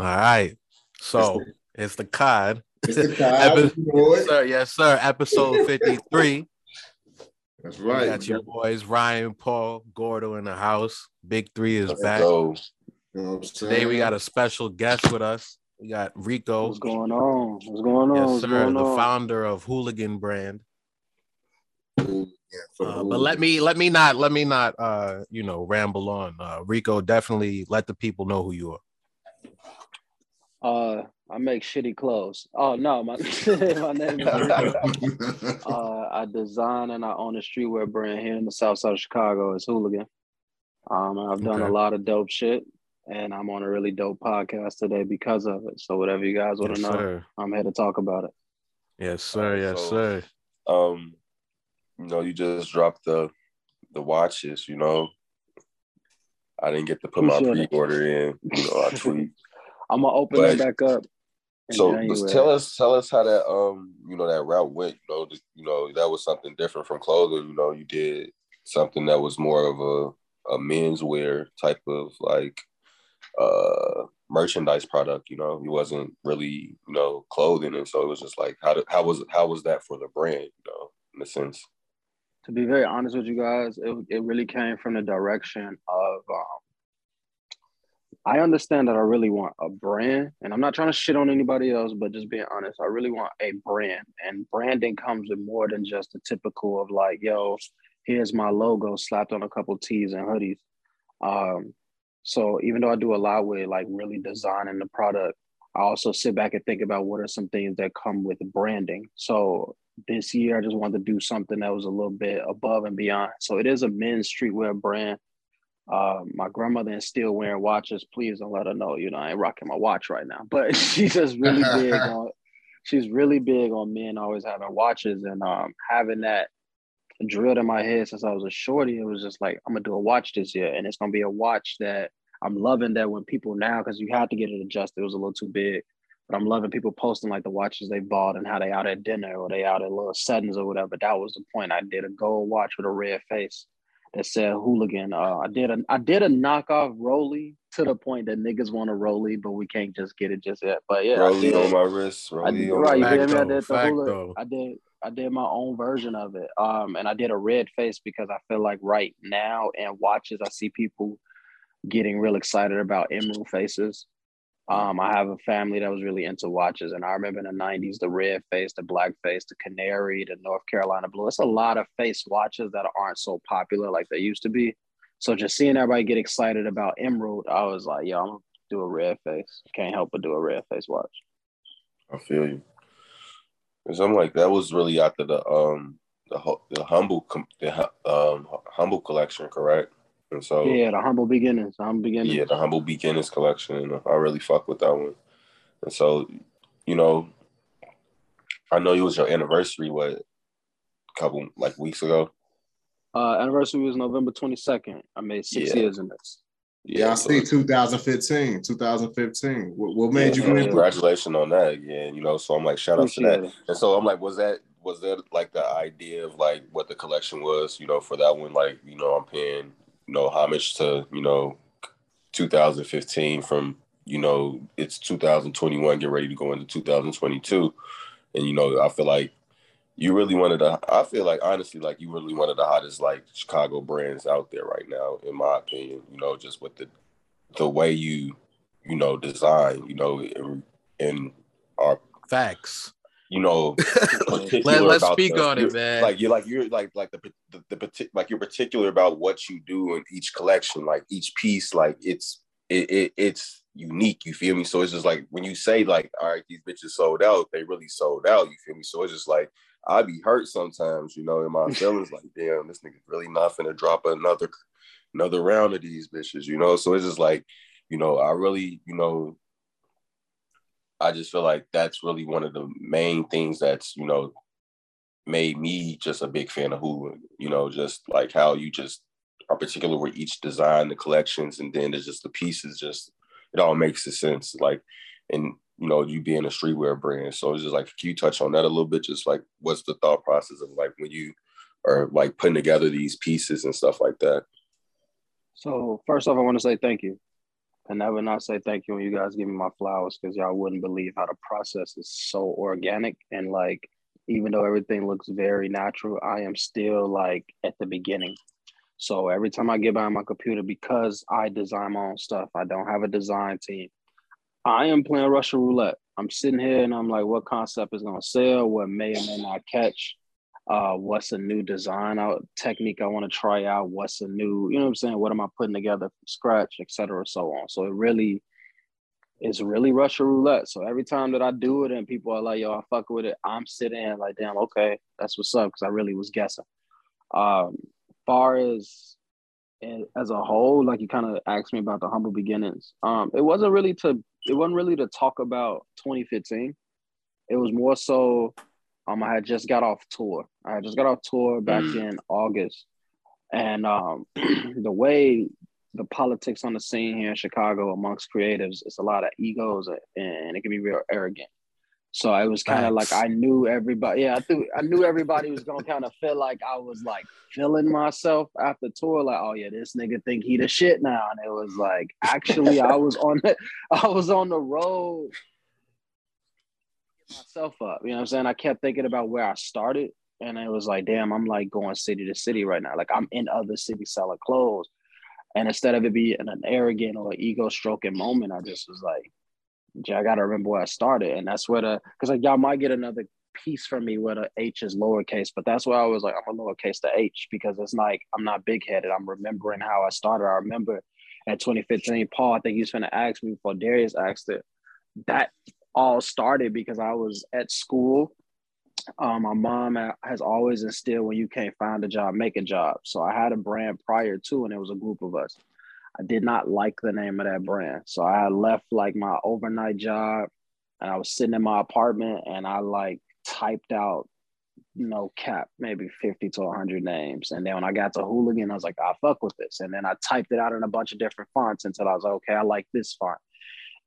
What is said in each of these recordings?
All right. So it's the COD. It's the COD. yes, sir. Yes, sir. Episode 53. That's right. We got your boys Ryan, Paul, Gordo in the house. Big three is Let's back. go. You know Today we got a special guest with us. We got Rico. What's going on? What's going on? Yes, What's sir. going The on? founder of Hooligan Brand. Yeah, Uh, but let me let me not let me not uh you know ramble on. Uh Rico, definitely let the people know who you are. Uh, I make shitty clothes. Oh no, my my name is uh, I design and I own a streetwear brand here in the South Side of Chicago. It's Hooligan. Um, I've done Okay. a lot of dope shit, and I'm on a really dope podcast today because of it. So whatever you guys want Yes, to know, sir. I'm here to talk about it. Yes, sir. Yes, So- sir. Um, you know, you just dropped the the watches. You know, I didn't get to put my pre-order in. You know, I tweet. I'm gonna open But- it back up. So tell us, tell us how that um, you know, that route went. You know, you know, that was something different from clothing. You know, you did something that was more of a a menswear type of like uh merchandise product. You know, it wasn't really you know clothing, and so it was just like how did, how was how was that for the brand? You know, in a sense. to be very honest with you guys, it, it really came from the direction of um, I understand that I really want a brand, and I'm not trying to shit on anybody else, but just being honest, I really want a brand, and branding comes with more than just the typical of like, yo, here's my logo slapped on a couple tees and hoodies. Um, so even though I do a lot with like really designing the product, I also sit back and think about what are some things that come with branding. So this year I just wanted to do something that was a little bit above and beyond. So it is a men's streetwear brand. Uh, my grandmother is still wearing watches. Please don't let her know. You know, I ain't rocking my watch right now, but she's just really big on. She's really big on men always having watches and um, having that drilled in my head since I was a shorty. It was just like I'm gonna do a watch this year, and it's gonna be a watch that I'm loving. That when people now, because you had to get it adjusted, it was a little too big. But I'm loving people posting like the watches they bought and how they out at dinner or they out at little settings or whatever. That was the point. I did a gold watch with a red face that said hooligan. Uh, I did a I did a knockoff Rolly to the point that niggas want a Rolly, but we can't just get it just yet. But yeah, I Rolly on my wrist. I Rolly did, on right, you my did me. I Facto, did the hula. I did I did my own version of it. Um, and I did a red face because I feel like right now and watches I see people getting real excited about emerald faces. Um, I have a family that was really into watches, and I remember in the '90s the red face, the black face, the canary, the North Carolina blue. It's a lot of face watches that aren't so popular like they used to be. So just seeing everybody get excited about emerald, I was like, "Yo, I'm gonna do a red face. Can't help but do a red face watch." I feel you. Cause I'm like that was really after the um the the humble the um humble collection, correct? And so Yeah, the humble beginnings. The humble beginnings. yeah, the humble beginnings collection. I really fuck with that one. And so, you know, I know it was your anniversary. What, a couple like weeks ago? Uh, anniversary was November 22nd. I made six Yeah. years in this. Yeah, I so- see 2015, 2015. What, what made yeah, you so go? Congratulations on that again. You know, so I'm like, shout out to that. it. And so I'm like, was that was that like the idea of like what the collection was? You know, for that one, like you know, I'm paying you know homage to you know 2015 from you know it's 2021, get ready to go into 2022, and you know, I feel like you really wanted to. I feel like honestly, like you really one of the hottest like Chicago brands out there right now, in my opinion. You know, just with the the way you you know design, you know, and, and are Facts. You know Let, particular let's about speak the- on it, man. Like you're like you're like like the the, the parti- like you're particular about what you do in each collection, like each piece, like it's it, it it's unique. You feel me? So it's just like when you say like, all right, these bitches sold out, they really sold out. You feel me? So it's just like I be hurt sometimes, you know, in my feelings. like, damn, this nigga's really not finna drop another another round of these bitches, you know. So it's just like, you know, I really, you know, I just feel like that's really one of the main things that's, you know, made me just a big fan of who, you know, just like how you just are particular with each design, the collections, and then there's just the pieces, just it all makes a sense. Like, and you know, you being a streetwear brand. So it's just like, can you touch on that a little bit? Just like, what's the thought process of like when you are like putting together these pieces and stuff like that? So first off, I want to say thank you can never not say thank you when you guys give me my flowers because y'all wouldn't believe how the process is so organic and like even though everything looks very natural, I am still like at the beginning. So every time I get behind my computer, because I design my own stuff, I don't have a design team. I am playing Russian roulette. I'm sitting here and I'm like, what concept is gonna sell? What may or may not catch? Uh, what's a new design out technique I want to try out? What's a new, you know what I'm saying? What am I putting together from scratch, et cetera, so on. So it really it's really Russian roulette. So every time that I do it and people are like, yo, I fuck with it, I'm sitting like, damn, okay, that's what's up. Cause I really was guessing. Um, far as as a whole, like you kind of asked me about the humble beginnings. Um, it wasn't really to it wasn't really to talk about 2015. It was more so um I had just got off tour. I had just got off tour back mm. in August. And um the way the politics on the scene here in Chicago amongst creatives, it's a lot of egos and it can be real arrogant. So it was kind of like I knew everybody. Yeah, I I knew everybody was gonna kind of feel like I was like feeling myself after tour. Like, oh yeah, this nigga think he the shit now. And it was like, actually, I was on the, I was on the road. Myself up, you know what I'm saying? I kept thinking about where I started, and it was like, damn, I'm like going city to city right now. Like I'm in other cities selling clothes. And instead of it being an arrogant or ego stroking moment, I just was like, yeah, I gotta remember where I started. And that's where the because like y'all might get another piece from me where the H is lowercase, but that's why I was like, I'm a lowercase to H because it's like I'm not big headed. I'm remembering how I started. I remember at 2015, Paul, I think he's gonna ask me before Darius asked it. That all started because I was at school um, my mom has always instilled when you can't find a job, make a job. So I had a brand prior to, and it was a group of us. I did not like the name of that brand. So I left like my overnight job and I was sitting in my apartment and I like typed out, you know, cap maybe 50 to 100 names. And then when I got to Hooligan, I was like, I fuck with this. And then I typed it out in a bunch of different fonts until I was like, okay, I like this font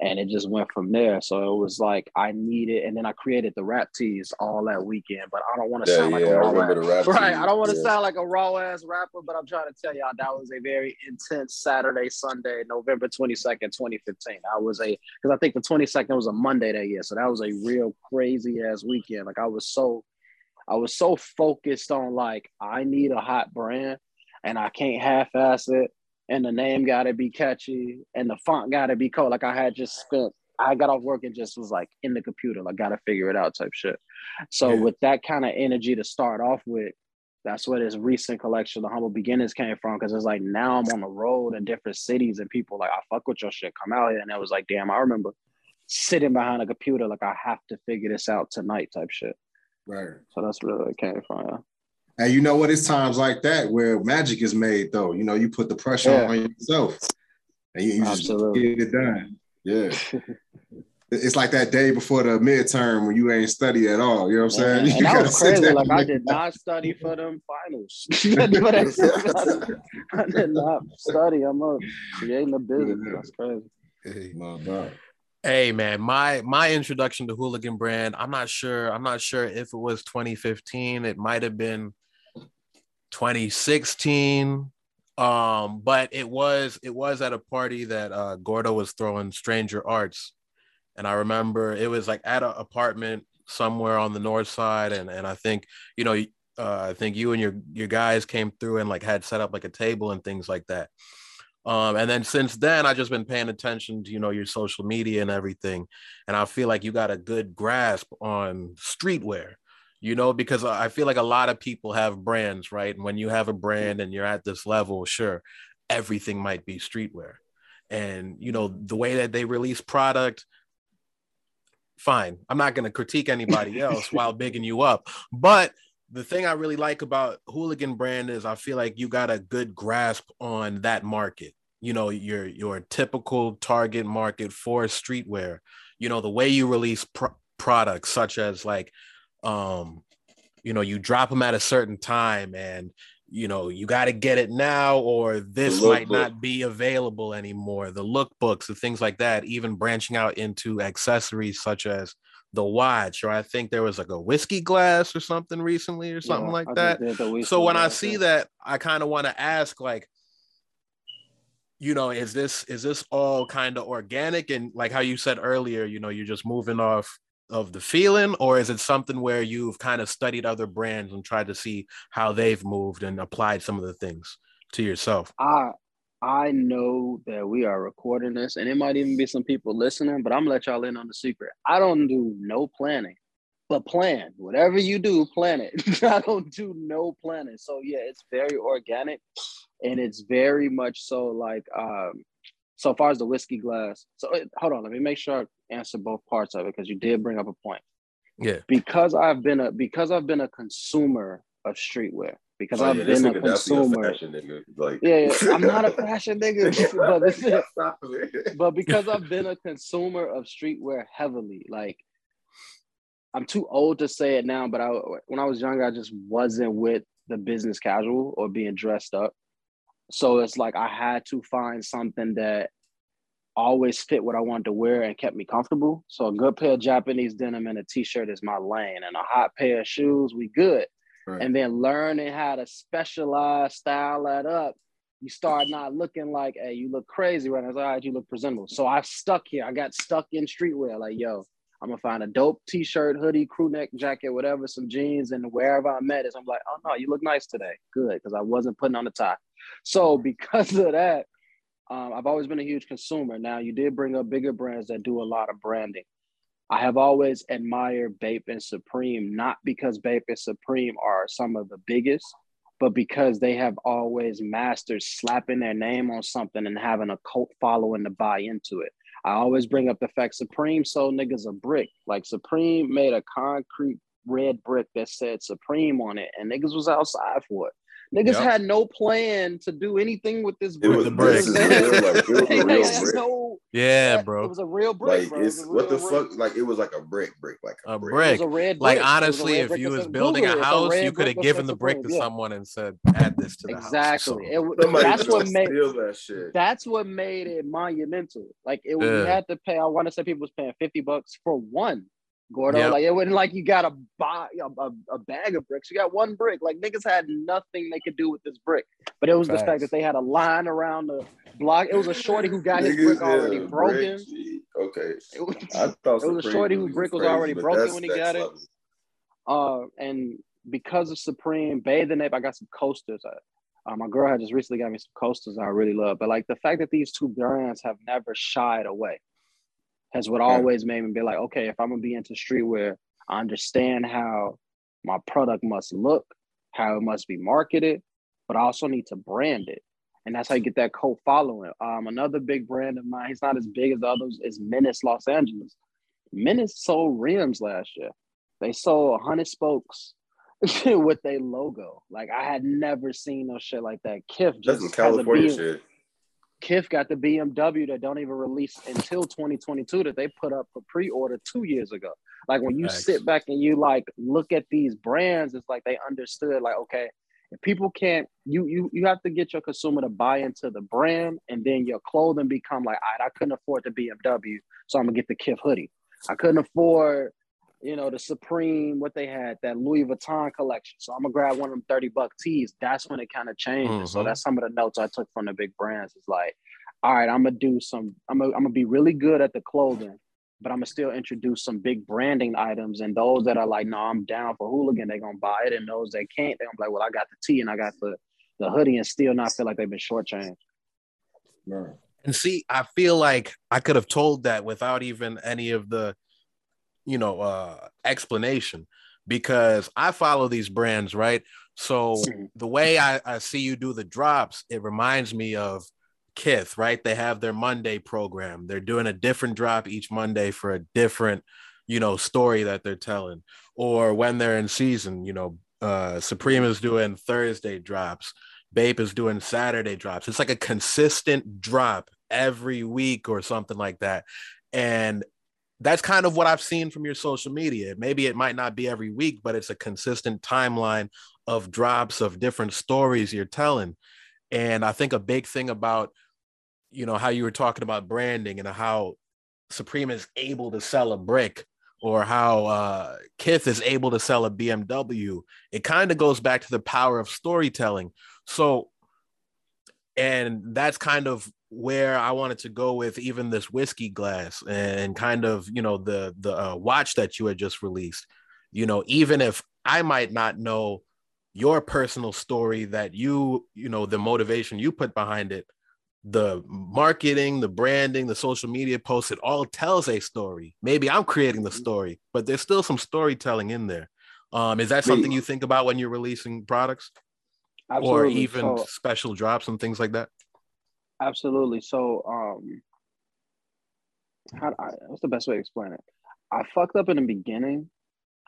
and it just went from there. So it was like I needed, and then I created the rap tees all that weekend. But I don't want to yeah, sound like a raw ass, right. I don't want to yeah. sound like a raw ass rapper, but I'm trying to tell y'all that was a very intense Saturday, Sunday, November 22nd, 2015. I was a because I think the 22nd was a Monday that year, so that was a real crazy ass weekend. Like I was so, I was so focused on like I need a hot brand, and I can't half ass it and the name got to be catchy and the font got to be cool. Like I had just spent, I got off work and just was like in the computer, like got to figure it out type shit. So yeah. with that kind of energy to start off with, that's where this recent collection, the humble beginnings, came from. Because it's like now I'm on the road in different cities and people like I fuck with your shit, come out here, and it was like, damn, I remember sitting behind a computer like I have to figure this out tonight type shit. Right. So that's where it came from. Yeah. And you know what? It's times like that where magic is made, though. You know, you put the pressure yeah. on yourself, and you, you just get it done. Yeah. it's like that day before the midterm when you ain't study at all. You know what I'm saying? And, and that was crazy. Like I did not study for them finals. I did not study. I'm up creating the business. That's crazy. Hey, my Hey man, my my introduction to Hooligan Brand, I'm not sure. I'm not sure if it was 2015. It might have been 2016 um but it was it was at a party that uh gordo was throwing stranger arts. And i remember it was like at an apartment somewhere on the north side. And and i think you know uh, i think you and your your guys came through and like had set up like a table and things like that. Um and then since then i just been paying attention to you know your social media and everything. And i feel like you got a good grasp on streetwear you know, because I feel like a lot of people have brands, right? And when you have a brand and you're at this level, sure, everything might be streetwear. And, you know, the way that they release product, fine. I'm not going to critique anybody else while bigging you up. But the thing I really like about Hooligan brand is I feel like you got a good grasp on that market. You know, your your typical target market for streetwear. You know, the way you release pro- products such as like um you know you drop them at a certain time and you know you got to get it now or this might book. not be available anymore. The lookbooks the things like that even branching out into accessories such as the watch. Or i think there was like a whiskey glass or something recently or something yeah, like I that. so when i see that i kind of want to ask like you know, is this is this all kind of organic? And like how you said earlier, you know, you're just moving off of the feeling, or is it something where you've kind of studied other brands and tried to see how they've moved and applied some of the things to yourself? I I know that we are recording this, and it might even be some people listening, but I'm gonna let y'all in on the secret. I don't do no planning, but plan whatever you do, plan it. I don't do no planning. So yeah, it's very organic, and it's very much so like um. So far as the whiskey glass, so hold on, let me make sure answer both parts of it because you did bring up a point. Yeah. Because I've been a because I've been a consumer of streetwear because oh, I've yeah, been a consumer. A nigga. Like, yeah, yeah, I'm not a fashion nigga, but, but because I've been a consumer of streetwear heavily, like I'm too old to say it now, but I when I was younger, I just wasn't with the business casual or being dressed up. So it's like I had to find something that always fit what I wanted to wear and kept me comfortable. So a good pair of Japanese denim and a t-shirt is my lane, and a hot pair of shoes, we good. Right. And then learning how to specialize, style that up, you start not looking like, hey, you look crazy right now. All right, you look presentable. So I stuck here. I got stuck in streetwear. Like, yo, I'm gonna find a dope t-shirt, hoodie, crew neck jacket, whatever, some jeans, and wherever I met is, I'm like, oh no, you look nice today. Good, because I wasn't putting on the tie. So because of that, um, I've always been a huge consumer. Now you did bring up bigger brands that do a lot of branding. I have always admired Bape and Supreme, not because Bape and Supreme are some of the biggest, but because they have always mastered slapping their name on something and having a cult following to buy into it. I always bring up the fact Supreme sold niggas a brick. Like Supreme made a concrete red brick that said Supreme on it, and niggas was outside for it. Niggas yep. had no plan to do anything with this brick. It was a brick. yeah, bro. It was a real brick. Like it's what the fuck? Like it was like a brick, brick, like a, a brick. brick. a red like honestly, if you was building a house, you could have given the brick to someone and said, "Add this to the exactly. house." Exactly. That's what made that shit. That's what made it monumental. Like it, yeah. you had to pay. I want to say people was paying fifty bucks for one Gordo. Yep. Like it wasn't like you got a buy a, a, bag of bricks. You got one brick. Like niggas had nothing they could do with this brick. But it was Facts. the fact that they had a line around the block. It was a shorty who got his brick already yeah, broken. Okay. It was, I thought it was a shorty whose brick was already broken when he got it. Uh, and because of Supreme, Bathe the Ape, I got some coasters. Uh, my girl had just recently got me some coasters I really love. But like the fact that these two brands have never shied away has what always made me be like, okay, if I'm gonna be into streetwear, I understand how my product must look, how it must be marketed, but I also need to brand it. And that's how you get that cult following. Um, another big brand of mine, he's not as big as the others, is Menace Los Angeles. Menace sold rims last year. They sold 100 spokes with their logo. Like I had never seen no shit like that. Kith just That's California shit. Kith got the BMW that don't even release until 2022 that they put up for pre-order two years ago. Like when you Thanks. sit back and you like look at these brands, it's like they understood like, okay, if people can't, you you you have to get your consumer to buy into the brand, and then your clothing become like, I couldn't afford the BMW, so I'm gonna get the Kith hoodie. I couldn't afford you know, the Supreme, what they had, that Louis Vuitton collection. So I'm gonna grab one of them 30 buck tees. That's when it kind of changed. Mm-hmm. So that's some of the notes I took from the big brands. It's like, all right, I'm gonna do some, I'm gonna, I'm gonna be really good at the clothing, but I'm gonna still introduce some big branding items. And those that are like, no, I'm down for hooligan, they're gonna buy it. And those that can't, they're gonna be like, well, I got the tee and I got the the hoodie and still not feel like they've been shortchanged. Right. And see, I feel like I could have told that without even any of the you know uh explanation because I follow these brands, right? So mm-hmm. the way I, I see you do the drops, it reminds me of Kith, right? They have their Monday program. They're doing a different drop each Monday for a different, you know, story that they're telling. Or when they're in season, you know, uh Supreme is doing Thursday drops, Bape is doing Saturday drops. It's like a consistent drop every week or something like that. And that's kind of what I've seen from your social media. Maybe it might not be every week, but it's a consistent timeline of drops of different stories you're telling. And I think a big thing about, you know, how you were talking about branding and how Supreme is able to sell a brick or how uh, Kith is able to sell a BMW, it kind of goes back to the power of storytelling. So, and that's kind of where I wanted to go with even this whiskey glass and kind of, you know, the the uh, watch that you had just released. You know, even if I might not know your personal story that you, you know, the motivation you put behind it, the marketing, the branding, the social media posts, it all tells a story. Maybe I'm creating the mm-hmm. story, but there's still some storytelling in there. Um, is that something you think about when you're releasing products? Absolutely. Or even so, special drops and things like that? Absolutely. So, um, how I, what's the best way to explain it? I fucked up in the beginning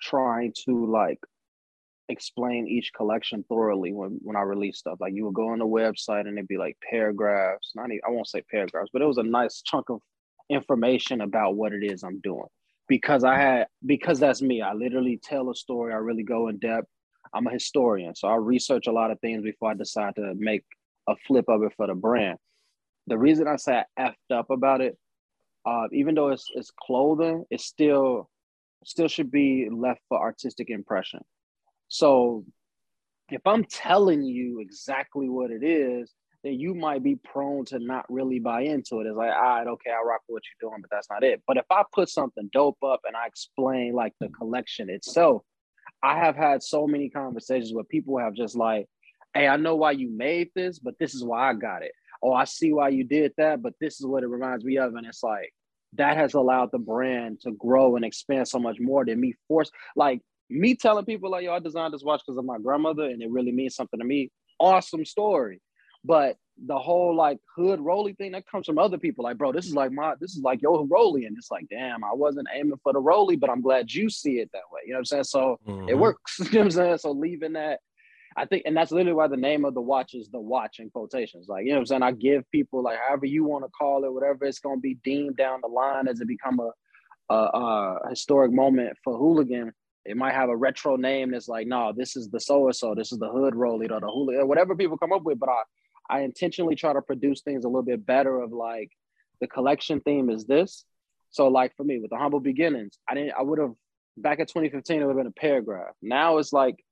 trying to like explain each collection thoroughly when, when I released stuff. Like you would go on the website and it'd be like paragraphs. Not even, I won't say paragraphs, but it was a nice chunk of information about what it is I'm doing. Because I had because that's me. I literally tell a story. I really go in depth. I'm a historian, so I research a lot of things before I decide to make a flip of it for the brand the reason I say I effed up about it, uh, even though it's it's clothing, it still still should be left for artistic impression. So if I'm telling you exactly what it is, then you might be prone to not really buy into it. It's like, all right, okay, I rock what you're doing, but that's not it. But if I put something dope up and I explain like the collection itself, I have had so many conversations where people have just like, hey, I know why you made this, but this is why I got it oh, I see why you did that, but this is what it reminds me of. And it's like that has allowed the brand to grow and expand so much more than me force like me telling people like, yo, I designed this watch because of my grandmother and it really means something to me. Awesome story. But the whole like hood roly thing that comes from other people, like, bro, this is like my this is like your rolly. And it's like, damn, I wasn't aiming for the roly but I'm glad you see it that way. You know what I'm saying? So mm-hmm. it works. you know what I'm saying? So leaving that I think, and that's literally why the name of the watch is the watch in quotations. Like, you know what I'm saying? I give people like however you want to call it, whatever it's gonna be deemed down the line as it become a, a, a historic moment for hooligan. It might have a retro name that's like, no, this is the so and so, this is the hood roll or the hooligan, whatever people come up with. But I, I intentionally try to produce things a little bit better of like the collection theme is this. So like for me with the humble beginnings, I didn't I would have back in 2015 it would have been a paragraph. Now it's like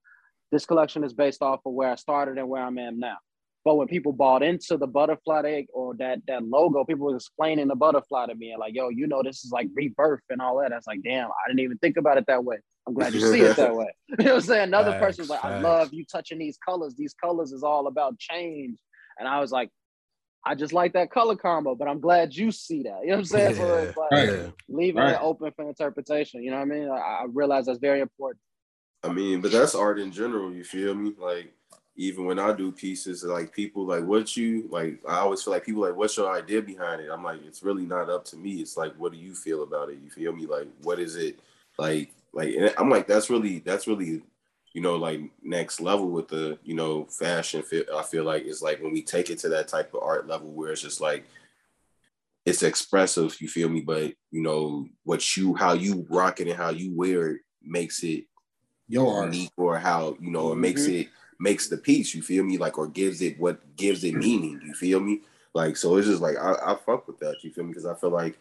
this collection is based off of where I started and where I'm at now. But when people bought into the butterfly egg or that that logo, people were explaining the butterfly to me and like, yo, you know, this is like rebirth and all that. I was like, damn, I didn't even think about it that way. I'm glad you see it that way. you know what I'm saying? Another person was like, I love you touching these colors. These colors is all about change. And I was like, I just like that color combo, but I'm glad you see that. You know what I'm saying? Yeah. So it's like right. leaving right. it open for interpretation. You know what I mean? I, I realize that's very important. I mean, but that's art in general. You feel me? Like even when I do pieces, like people like what you like. I always feel like people like, what's your idea behind it? I'm like, it's really not up to me. It's like, what do you feel about it? You feel me? Like, what is it? Like, like I'm like, that's really, that's really, you know, like next level with the, you know, fashion. I feel like it's like when we take it to that type of art level where it's just like it's expressive. You feel me? But you know what you, how you rock it and how you wear it makes it your unique or how you know it makes mm-hmm. it makes the piece you feel me? Like or gives it what gives it meaning you feel me? Like so it's just like i, I fuck with that you feel me? Because i feel like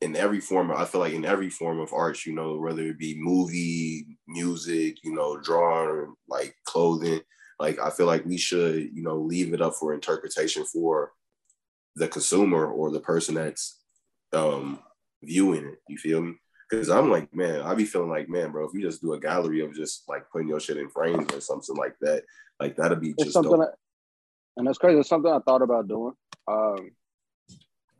in every form i feel like in every form of art you know whether it be movie music you know drawing like clothing like i feel like we should you know leave it up for interpretation for the consumer or the person that's um viewing it you feel me Cause I'm like, man, I be feeling like, man, bro, if you just do a gallery of just like putting your shit in frames or something like that, like that'd be just something. I, and that's crazy. It's something I thought about doing. Um,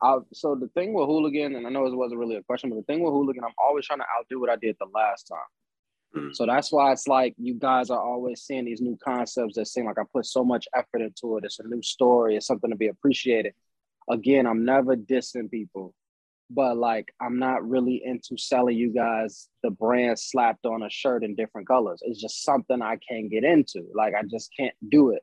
I, so the thing with hooligan, and I know it wasn't really a question, but the thing with hooligan, I'm always trying to outdo what I did the last time. Mm-hmm. So that's why it's like you guys are always seeing these new concepts that seem like I put so much effort into it. It's a new story. It's something to be appreciated. Again, I'm never dissing people but like I'm not really into selling you guys the brand slapped on a shirt in different colors. It's just something I can't get into. Like I just can't do it.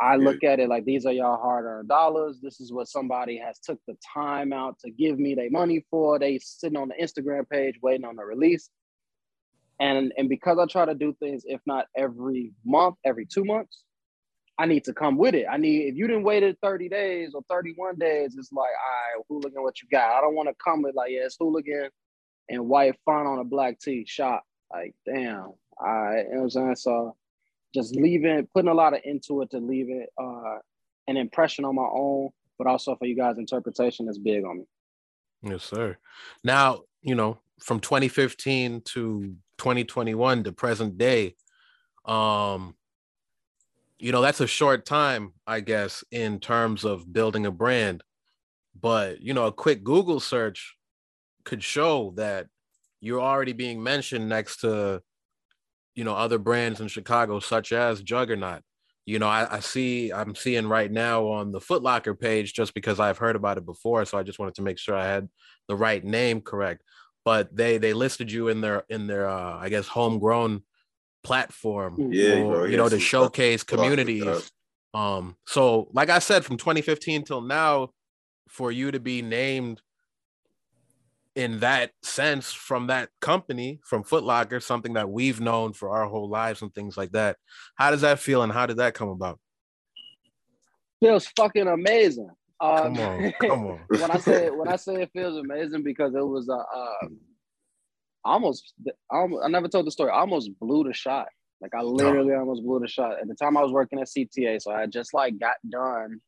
I look at it like these are y'all hard-earned dollars. This is what somebody has took the time out to give me their money for. They sitting on the Instagram page waiting on the release. And and because I try to do things, if not every month, every two months, I need to come with it. I need if you didn't wait 30 days or 31 days, it's like, all right, hooligan, what you got? I don't want to come with like, yeah, it's hooligan and white font on a black tee shot. Like, damn. All right, you know what I'm saying? So just leaving, putting a lot of into it to leave it uh an impression on my own but also for you guys' interpretation is big on me. Yes, sir. Now, you know, from 2015 to 2021, the present day, um, you know, that's a short time, I guess, in terms of building a brand. But, you know, a quick Google search could show that you're already being mentioned next to, you know, other brands in Chicago, such as Juggernaut. You know, I, I see, I'm seeing right now on the Footlocker page just because I've heard about it before. So I just wanted to make sure I had the right name correct. But they they listed you in their in their uh, I guess homegrown platform yeah, or, bro, you know to showcase communities um so like i said from 2015 till now for you to be named in that sense from that company from Footlocker, something that we've known for our whole lives and things like that. How does that feel and how did that come about? Feels fucking amazing. Um, come on, come on. when I say when I say it feels amazing because it was a uh, almost I, never told the story. I almost blew the shot. Like I literally almost blew the shot. At the time I was working at CTA, so I just like got done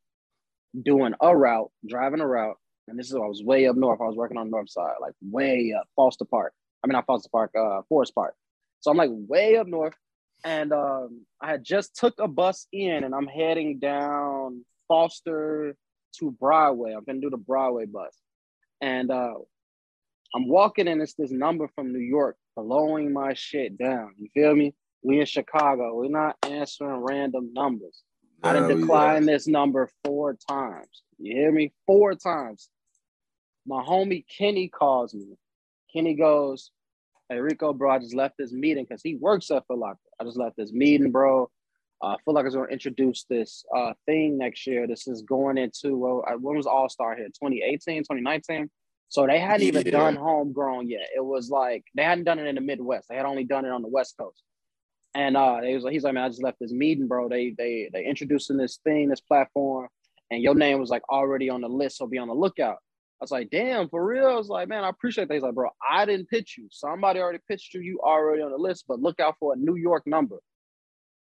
doing a route, driving a route, and this is I was way up north. I was working on the north side, like way up Foster Park. I mean not Foster Park, uh Forest Park. So I'm like way up north. And um, I had just took a bus in and I'm heading down Foster to Broadway. I'm gonna do the Broadway bus. And uh, I'm walking and it's this number from New York blowing my shit down. You feel me? We in Chicago. We're not answering random numbers. I didn't decline this number four times. You hear me? Four times. My homie Kenny calls me. Kenny goes, Hey Rico, bro, I just left this meeting because he works at Foot Locker. I just left this meeting, bro. Uh, Foot Locker's going to introduce this uh, thing next year. This is going into, well, when was All Star here? 2018, 2019? So they hadn't even yeah. done homegrown yet. It was like they hadn't done it in the Midwest. They had only done it on the West Coast. And uh, he was like, he's like, man, I just left this meeting, bro. They they they introducing this thing, this platform, and your name was like already on the list, so be on the lookout. I was like, damn, for real. I was like, man, I appreciate that. He's like, bro, I didn't pitch you. Somebody already pitched you. You already on the list, but look out for a New York number.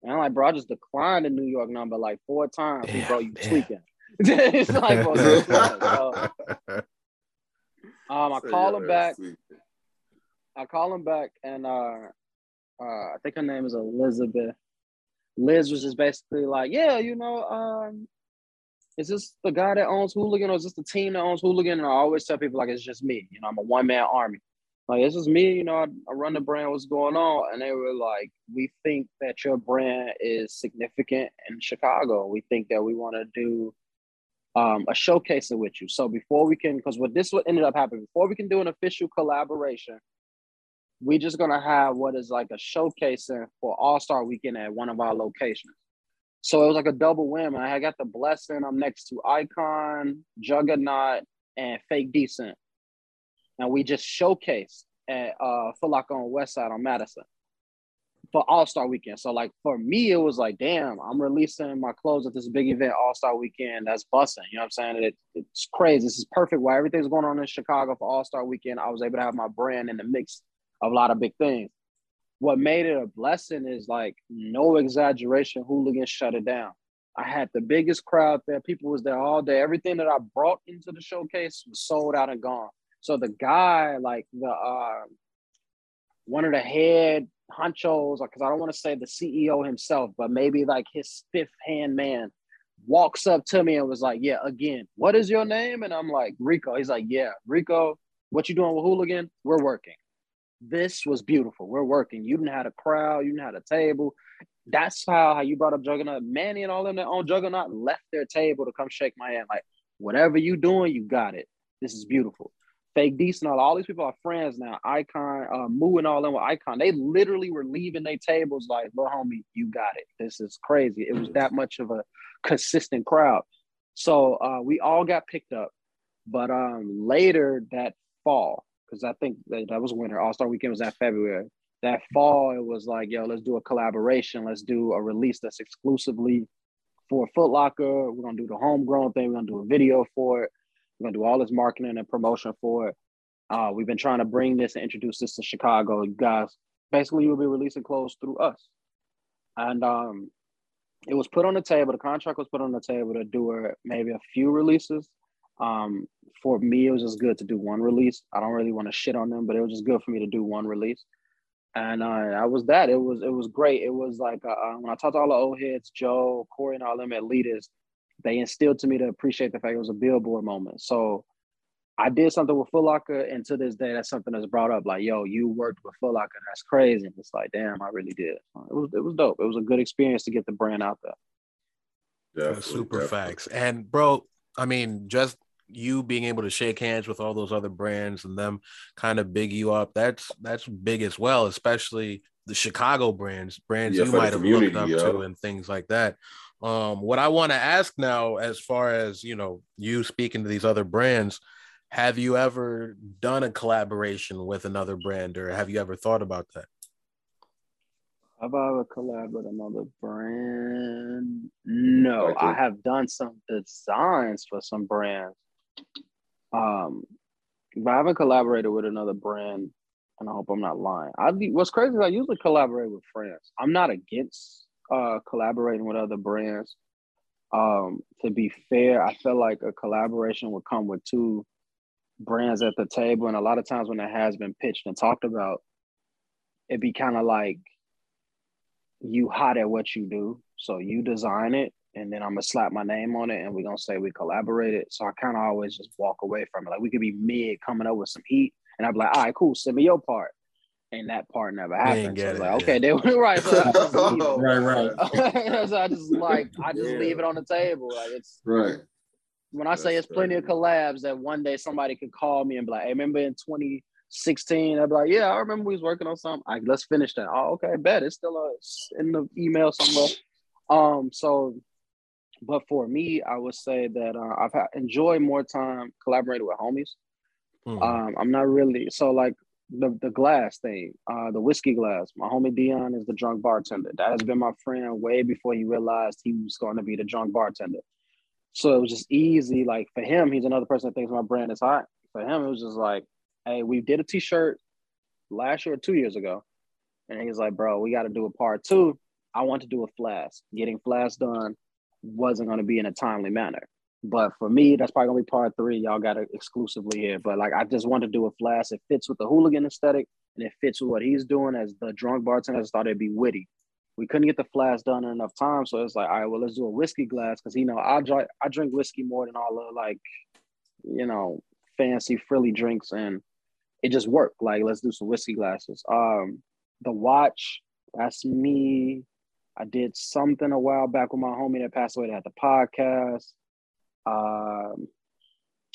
And I'm like, bro, I just declined a New York number like four times. Damn, bro, you damn. tweaking. it's like, bro, Um, I call him back. I call him back, and uh, uh, I think her name is Elizabeth. Liz was just basically like, "Yeah, you know, um, is this the guy that owns Hooligan, or is this the team that owns Hooligan?" And I always tell people like, "It's just me. You know, I'm a one man army. Like, this is me. You know, I, I run the brand. What's going on?" And they were like, "We think that your brand is significant in Chicago. We think that we want to do." Um, a showcasing with you. So before we can, because what this what ended up happening, before we can do an official collaboration, we're just gonna have what is like a showcasing for All Star Weekend at one of our locations. So it was like a double win. I got the blessing. I'm next to Icon, Juggernaut, and Fake Decent, and we just showcased at uh, on West Side on Madison for All Star Weekend. So like for me, it was like, damn, I'm releasing my clothes at this big event, All Star Weekend. That's busting. You know what I'm saying? It, it's crazy. This is perfect. While everything's going on in Chicago for All Star Weekend, I was able to have my brand in the mix of a lot of big things. What made it a blessing is like no exaggeration. Hooligans shut it down. I had the biggest crowd there. People was there all day. Everything that I brought into the showcase was sold out and gone. So the guy, like the uh, one of the head honchos, because I don't want to say the CEO himself, but maybe like his fifth hand man walks up to me and was like, Yeah, again, what is your name? And I'm like, Rico. He's like, Yeah, Rico, what you doing with Hooligan? We're working. This was beautiful. We're working. You didn't have a crowd, you didn't have a table. That's how, how you brought up Juggernaut. Manny and all them that own Juggernaut left their table to come shake my hand. Like, whatever you doing, you got it. This is beautiful fake decent all, all these people are friends now. Icon, uh, Moo and all them with Icon. They literally were leaving their tables like, "Little homie, you got it. This is crazy." It was that much of a consistent crowd. So uh, we all got picked up, but um, later that fall, because I think that, that was winter. All Star Weekend was that February. That fall, it was like, "Yo, let's do a collaboration. Let's do a release that's exclusively for Foot Locker. We're gonna do the homegrown thing. We're gonna do a video for it." We're gonna do all this marketing and promotion for it. Uh, we've been trying to bring this and introduce this to Chicago. Guys, basically, you'll be releasing clothes through us. And um, it was put on the table. The contract was put on the table to do maybe a few releases. Um, for me, it was just good to do one release. I don't really want to shit on them, but it was just good for me to do one release. And uh, I was that. It was it was great. It was like uh, uh, when I talked to all the old heads, Joe, Corey, and all them Leaders, they instilled to me to appreciate the fact it was a billboard moment. So I did something with Foot Locker, and to this day, that's something that's brought up. Like, yo, you worked with Foot Locker. That's crazy. And it's like, damn, I really did. It was it was dope. It was a good experience to get the brand out there. Definitely, super definitely. facts. And bro, I mean, just you being able to shake hands with all those other brands and them kind of big you up, that's that's big as well, especially the Chicago brands, brands yeah, you might have looked up yeah. to and things like that. Um, what I want to ask now, as far as you know, you speaking to these other brands, have you ever done a collaboration with another brand, or have you ever thought about that? Have I ever collab with another brand? No, I have done some designs for some brands. Um, but I haven't collaborated with another brand, and I hope I'm not lying. I what's crazy is I usually collaborate with friends. I'm not against uh collaborating with other brands. Um, to be fair, I feel like a collaboration would come with two brands at the table, and a lot of times when it has been pitched and talked about, it'd be kind of like you hot at what you do. So you design it and then I'm gonna slap my name on it and we're gonna say we collaborated. So I kind of always just walk away from it. Like we could be mid coming up with some heat and I'd be like, all right, cool, send me your part. And that part never happened. So I was like, okay, they were right. So right, right. so I just like I just yeah. leave it on the table. Like it's right. When I That's say it's plenty of collabs that one day somebody could call me and be like, hey, remember in 2016, I'd be like, yeah, I remember we was working on something. Like, let's finish that. Oh, okay, bet it's still uh, in the email somewhere. Um, so, but for me, I would say that uh, I've had, enjoyed more time collaborating with homies. Mm-hmm. Um, I'm not really so like the the glass thing, uh, the whiskey glass. My homie Dion is the drunk bartender. That has been my friend way before he realized he was going to be the drunk bartender. So it was just easy. Like for him, he's another person that thinks my brand is hot. For him, it was just like, hey, we did a t-shirt last year two years ago. And he's like, bro, we got to do a part two. I want to do a flask. Getting flask done wasn't going to be in a timely manner. But for me, that's probably gonna be part three. Y'all got it exclusively here. But like, I just want to do a flask. It fits with the hooligan aesthetic, and it fits with what he's doing as the drunk bartender. I thought it'd be witty. We couldn't get the flask done in enough time, so it's like, all right, well, let's do a whiskey glass because you know I drink I drink whiskey more than all the like, you know, fancy frilly drinks, and it just worked. Like, let's do some whiskey glasses. Um, the watch, that's me. I did something a while back with my homie that passed away that had the podcast. Um,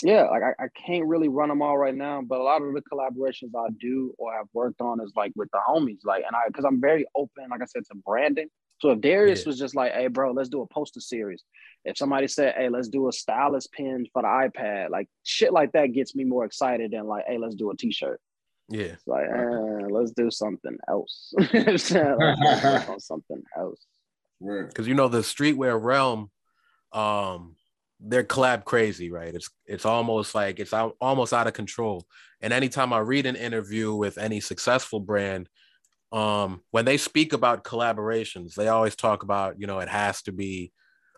yeah, like I, I can't really run them all right now, but a lot of the collaborations I do or have worked on is like with the homies, like, and I, because I'm very open, like I said, to branding. So if Darius yeah. was just like, hey, bro, let's do a poster series. If somebody said, hey, let's do a stylus pin for the iPad, like shit like that gets me more excited than like, hey, let's do a t-shirt. Yeah. It's like, eh, let's do something else. something else. Because you know the streetwear realm, um, they're collab crazy, right? It's it's almost like it's out, almost out of control. And anytime I read an interview with any successful brand, um, when they speak about collaborations, they always talk about, you know, it has to be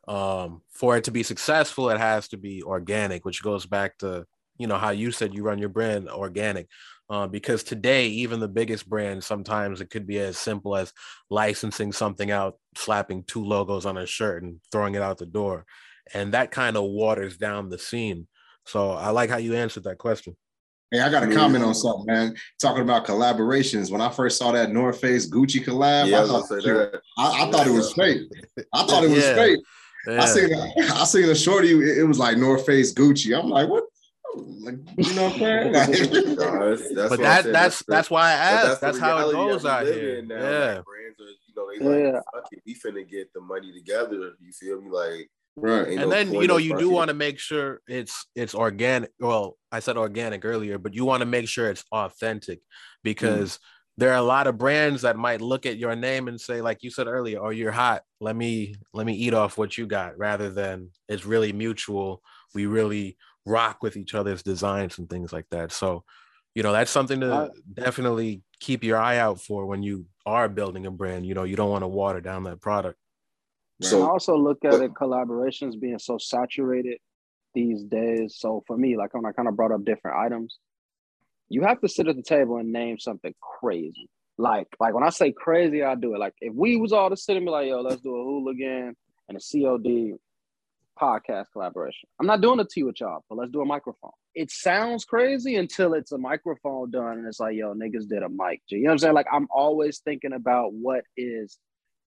um, for it to be successful, it has to be organic, which goes back to, you know, how you said you run your brand organic. Uh, because today, even the biggest brands, sometimes it could be as simple as licensing something out, slapping two logos on a shirt and throwing it out the door. And that kind of waters down the scene. So I like how you answered that question. Hey, I got a comment on something, man. Talking about collaborations. When I first saw that North Face Gucci collab, yeah, I, thought, I, I, thought it was fake. I thought it was yeah. fake. Yeah. I seen I seen a shorty. It was like North Face Gucci. I'm like, what? Like, you know what I'm saying? no, that's, that's but that, that's that's that's why I asked. That's, that's how it goes out here. Now. Yeah. Like, brands are, you know, they like yeah. like, we finna get the money together. You feel me? Like Right. and then you know you do want to make sure it's it's organic. Well, I said organic earlier, but you want to make sure it's authentic because mm. there are a lot of brands that might look at your name and say, like you said earlier, "Oh, you're hot. Let me let me eat off what you got," rather than it's really mutual. We really rock with each other's designs and things like that. So, you know, that's something to definitely keep your eye out for when you are building a brand. You know, you don't want to water down that product. So I also look at but, it collaborations being so saturated these days. So for me, like when I kind of brought up different items, you have to sit at the table and name something crazy. Like, like when I say crazy, I do it. Like if we was all to sit and be like, yo, let's do a hooligan and a COD podcast collaboration. I'm not doing a T with y'all, but let's do a microphone. It sounds crazy until it's a microphone done and it's like, yo, niggas did a mic. You know what I'm saying? Like I'm always thinking about what is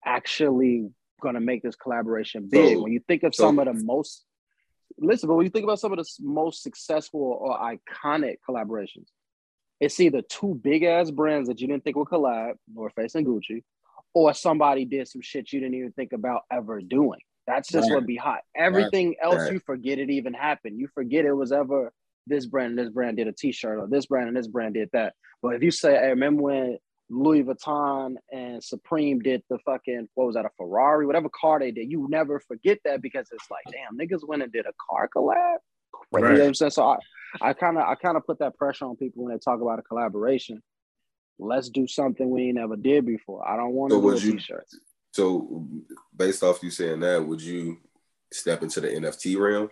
actually gonna make this collaboration big. So, when you think of so, some of the most listen, but when you think about some of the most successful or iconic collaborations, it's either two big ass brands that you didn't think would collab, North Face and Gucci, or somebody did some shit you didn't even think about ever doing. That's just right. what be hot. Everything right. else, right. you forget it even happened. You forget it was ever this brand and this brand did a t-shirt or this brand and this brand did that. But if you say, hey, remember when Louis Vuitton and Supreme did the fucking what was that a Ferrari, whatever car they did, you never forget that because it's like, damn, niggas went and did a car collab. Right. You know what I'm saying? So I, I kind of I kind of put that pressure on people when they talk about a collaboration. Let's do something we ain't never did before. I don't want to so do a you, t-shirt. So, based off you saying that, would you step into the NFT realm?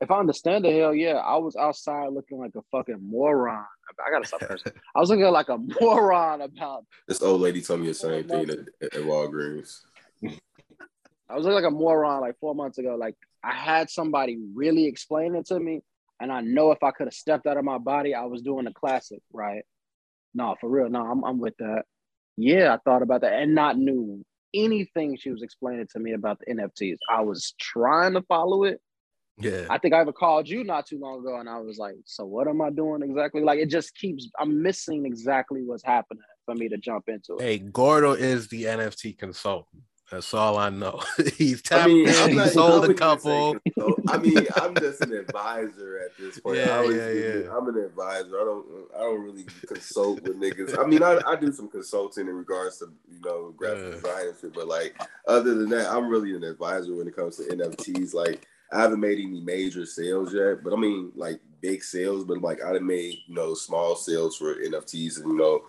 If I understand the hell yeah, I was outside looking like a fucking moron. I gotta stop cursing. I was looking like a moron about. This old lady told me the same thing at, at Walgreens. I was looking like a moron like four months ago. Like I had somebody really explain it to me, and I know if I could have stepped out of my body, I was doing a classic, right? No, for real. No, I'm I'm with that. Yeah, I thought about that and not knew anything she was explaining to me about the NFTs. I was trying to follow it. Yeah. I think I ever called you not too long ago and I was like, so what am I doing exactly? Like it just keeps I'm missing exactly what's happening for me to jump into it. Hey, Gordo is the NFT consultant. That's all I know. He's tapped I mean, in. He sold a couple. I mean, I'm just an advisor at this point. Yeah, yeah, yeah. I'm an advisor. I don't, I don't really consult with niggas. I mean, I, I do some consulting in regards to you know graphic yeah. design and shit, but like other than that, I'm really an advisor when it comes to NFTs. Like, I haven't made any major sales yet, but I mean, like big sales. But like, I have made you know small sales for NFTs, and you know,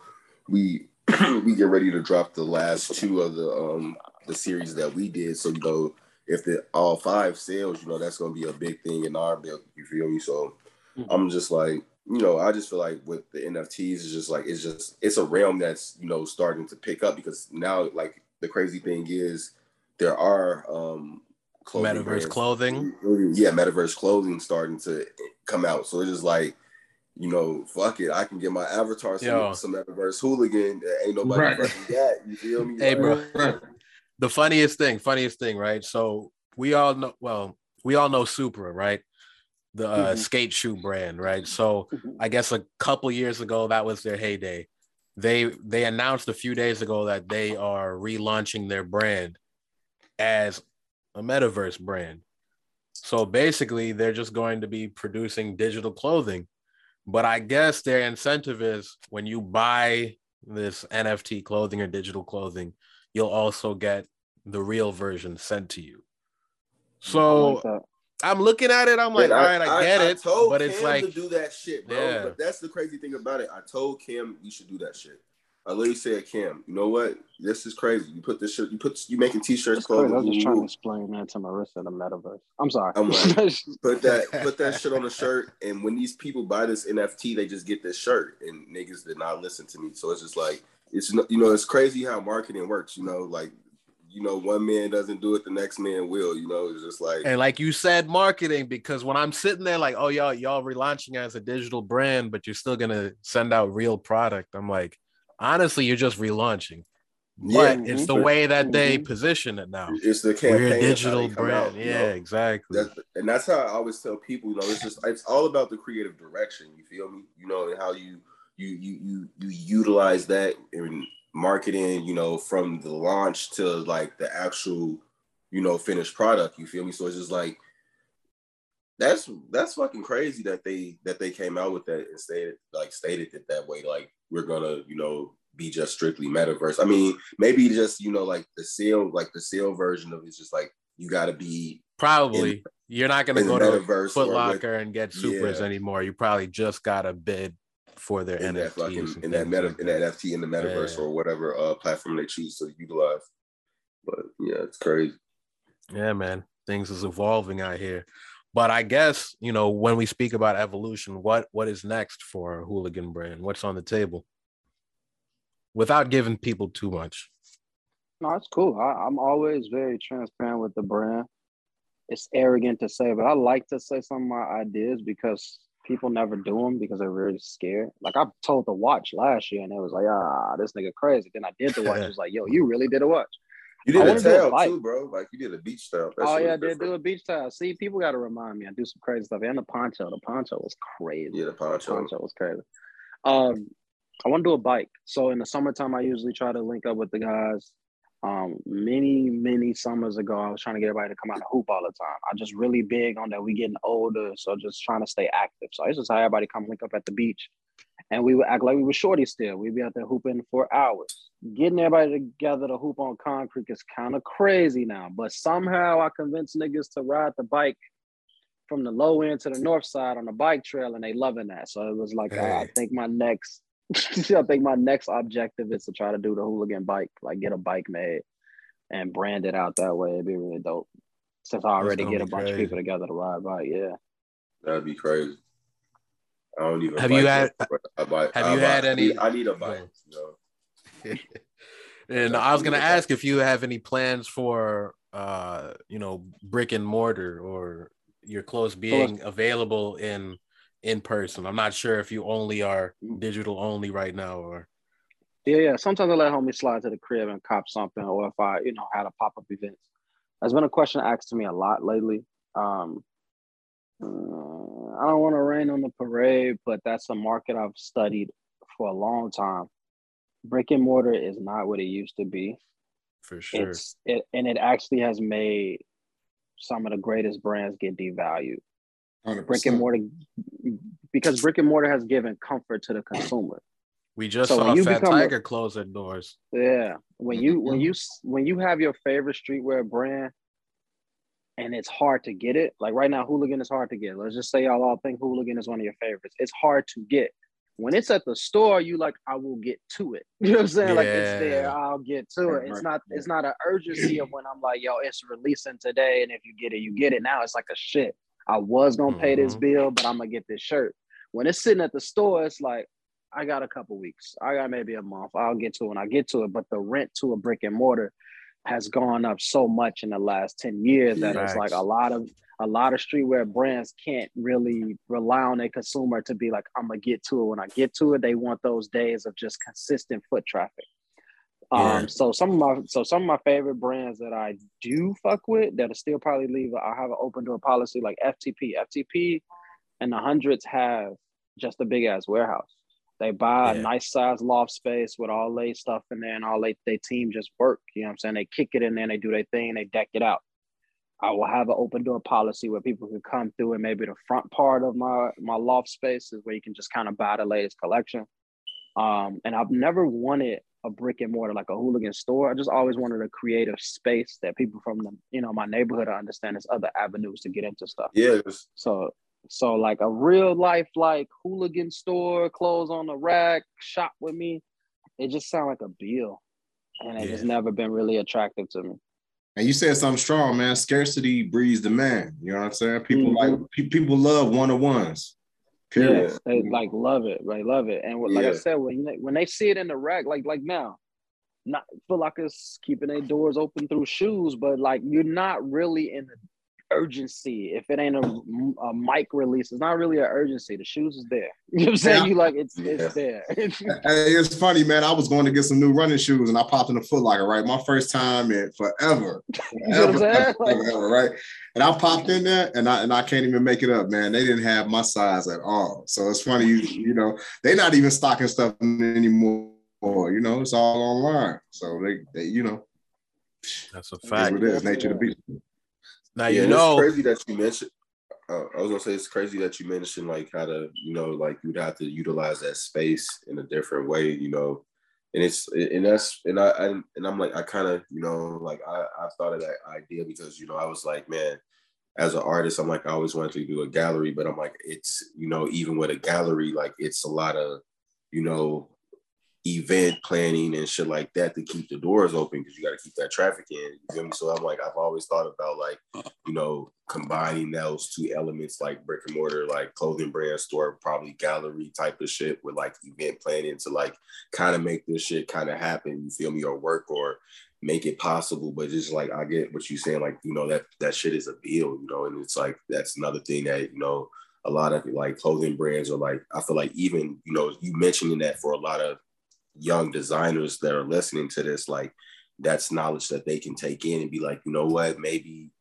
we we get ready to drop the last two of the um the series that we did. So you know, if the all five sales, you know, that's gonna be a big thing in our build. You feel me? So mm-hmm. I'm just like, you know, I just feel like with the NFTs, it's just like it's just it's a realm that's you know starting to pick up because now like the crazy thing is there are um clothing metaverse brands. clothing. Yeah, metaverse clothing starting to come out. So it's just like you know, fuck it, I can get my avatar some, some metaverse hooligan. Ain't nobody right. fucking got. You feel me? Hey, like, bro the funniest thing, funniest thing, right? So we all know, well, we all know Supra, right? The uh, mm-hmm. skate shoe brand, right? So mm-hmm. I guess a couple years ago that was their heyday. They they announced a few days ago that they are relaunching their brand as a metaverse brand. So basically, they're just going to be producing digital clothing. But I guess their incentive is when you buy this NFT clothing or digital clothing, you'll also get the real version sent to you. So like I'm looking at it. I'm like, all right, I, I get I, it. I but Cam it's like to do that shit, bro. Yeah. But that's the crazy thing about it. I told Cam you should do that shit. I literally said, Cam, you know what? This is crazy. You put this shit. You put you making t-shirts. Clothes, I was just trying to explain that to Marissa the metaverse. I'm sorry. I'm like, put that put that shit on the shirt. And when these people buy this NFT, they just get this shirt. And niggas did not listen to me. So it's just like it's you know it's crazy how marketing works. You know, like you know one man doesn't do it, the next man will. You know, it's just like and like you said, marketing. Because when I'm sitting there like, oh y'all y'all relaunching as a digital brand, but you're still gonna send out real product. I'm like, honestly, you're just relaunching. But yeah, it's the way that they mm-hmm. position it now. It's the campaign. We're a digital brand. Out, yeah, know? exactly. That's, and that's how I always tell people, you know, it's just it's all about the creative direction. You feel me? You know, and how you you you you you utilize that in marketing, you know, from the launch to like the actual, you know, finished product. You feel me? So it's just like that's that's fucking crazy that they that they came out with that and stated like stated it that way. Like we're gonna, you know, be just strictly metaverse. I mean, maybe just you know, like the sale, like the sale version of it's just like you got to be probably. In, You're not gonna go to Foot Locker and get Supras yeah. anymore. You probably just gotta bid for their in that fucking in that meta in that NFT in the metaverse yeah. or whatever uh, platform they choose to utilize. But yeah, it's crazy. Yeah, man. Things is evolving out here. But I guess, you know, when we speak about evolution, what what is next for hooligan brand? What's on the table? Without giving people too much. No, it's cool. I, I'm always very transparent with the brand. It's arrogant to say, but I like to say some of my ideas because people never do them because they're really scared. Like I told the watch last year, and it was like, ah, this nigga crazy. Then I did the watch. It was like, yo, you really did a watch. You did a tail too, bro. Like you did a beach tail. oh yeah, I did do a beach tail. See, people got to remind me. I do some crazy stuff. And the poncho, the poncho was crazy. Yeah, the poncho. The poncho was crazy. Um, I want to do a bike. So in the summertime, I usually try to link up with the guys. Um, many, many summers ago, I was trying to get everybody to come out and hoop all the time. I just really big on that. We getting older, so just trying to stay active. So I just how everybody come link up at the beach, and we would act like we were shorty still. We'd be out there hooping for hours. Getting everybody together to hoop on concrete is kind of crazy now, but somehow I convinced niggas to ride the bike from the low end to the north side on the bike trail, and they loving that. So it was like uh, hey. I think my next I think my next objective is to try to do the hooligan bike, like get a bike made and brand it out that way. It'd be really dope. Since I already get a bunch crazy. of people together to ride bike, yeah. That'd be crazy. I don't even. Have you had? Bike, have you had any? I need a bike. and I was gonna ask if you have any plans for, uh, you know, brick and mortar or your clothes being available in in person. I'm not sure if you only are digital only right now or. Yeah, yeah. Sometimes I let homie slide to the crib and cop something, or if I, you know, had a pop up event. That's been a question asked to me a lot lately. Um, uh, I don't want to rain on the parade, but that's a market I've studied for a long time. Brick and mortar is not what it used to be. For sure. It's it, and it actually has made some of the greatest brands get devalued. 100%. brick and mortar because brick and mortar has given comfort to the consumer. We just so saw Fat Tiger a, close their doors. Yeah, when you when you when you have your favorite streetwear brand, and it's hard to get it. Like right now, Hooligan is hard to get. Let's just say y'all all think Hooligan is one of your favorites. It's hard to get. When it's at the store, you like, I will get to it. You know what I'm saying? Yeah. Like it's there, I'll get to it. It's not it's not an urgency of when I'm like, yo, it's releasing today, and if you get it, you get it. Now it's like a shit. I was gonna pay this mm-hmm. bill, but I'm gonna get this shirt. When it's sitting at the store, it's like I got a couple weeks. I got maybe a month. I'll get to it when I get to it. But the rent to a brick and mortar has gone up so much in the last 10 years that it's like a lot of a lot of streetwear brands can't really rely on a consumer to be like, I'm gonna get to it. When I get to it, they want those days of just consistent foot traffic. Yeah. Um, so some of my so some of my favorite brands that I do fuck with that'll still probably leave. I have an open door policy like FTP. FTP and the hundreds have just a big ass warehouse. They buy yeah. a nice size loft space with all they stuff in there and all they they team just work. You know what I'm saying? They kick it in there, they do their thing, they deck it out. I will have an open door policy where people can come through and maybe the front part of my my loft space is where you can just kind of buy the latest collection. Um, and I've never wanted a brick and mortar like a hooligan store. I just always wanted a creative space that people from the you know my neighborhood I understand there's other avenues to get into stuff. Yes. So so like a real life like hooligan store, clothes on the rack, shop with me. It just sound like a bill, and it yeah. just never been really attractive to me. And you said something strong, man. Scarcity breeds demand. You know what I'm saying? People mm-hmm. like pe- people love one on ones. Period. Yeah, they like love it. They love it. And what, like yeah. I said, when when they see it in the rack, like like now, not feel like it's keeping their doors open through shoes, but like you're not really in the urgency. If it ain't a, a mic release, it's not really an urgency. The shoes is there. You know what I'm saying? Yeah. You like it's yeah. it's there. hey, it's funny, man. I was going to get some new running shoes and I popped in a Foot Locker, right? My first time in forever. Forever, forever, right? And I popped in there and I and I can't even make it up, man. They didn't have my size at all. So it's funny, you, you know, they're not even stocking stuff anymore. You know, it's all online. So they, they you know, that's a fact. What it is, nature to the beast. Now yeah, you know, it's crazy that you mentioned. Uh, I was gonna say it's crazy that you mentioned like how to, you know, like you'd have to utilize that space in a different way, you know, and it's and that's and I, I and I'm like I kind of you know like I I thought of that idea because you know I was like man, as an artist I'm like I always wanted to do a gallery, but I'm like it's you know even with a gallery like it's a lot of you know event planning and shit like that to keep the doors open because you got to keep that traffic in. You feel me? So I'm like, I've always thought about like, you know, combining those two elements like brick and mortar, like clothing brand store, probably gallery type of shit with like event planning to like kind of make this shit kind of happen. You feel me? Or work or make it possible. But just like I get what you're saying, like, you know, that that shit is a deal, you know, and it's like that's another thing that, you know, a lot of like clothing brands are like, I feel like even, you know, you mentioning that for a lot of young designers that are listening to this, like that's knowledge that they can take in and be like, you know what, maybe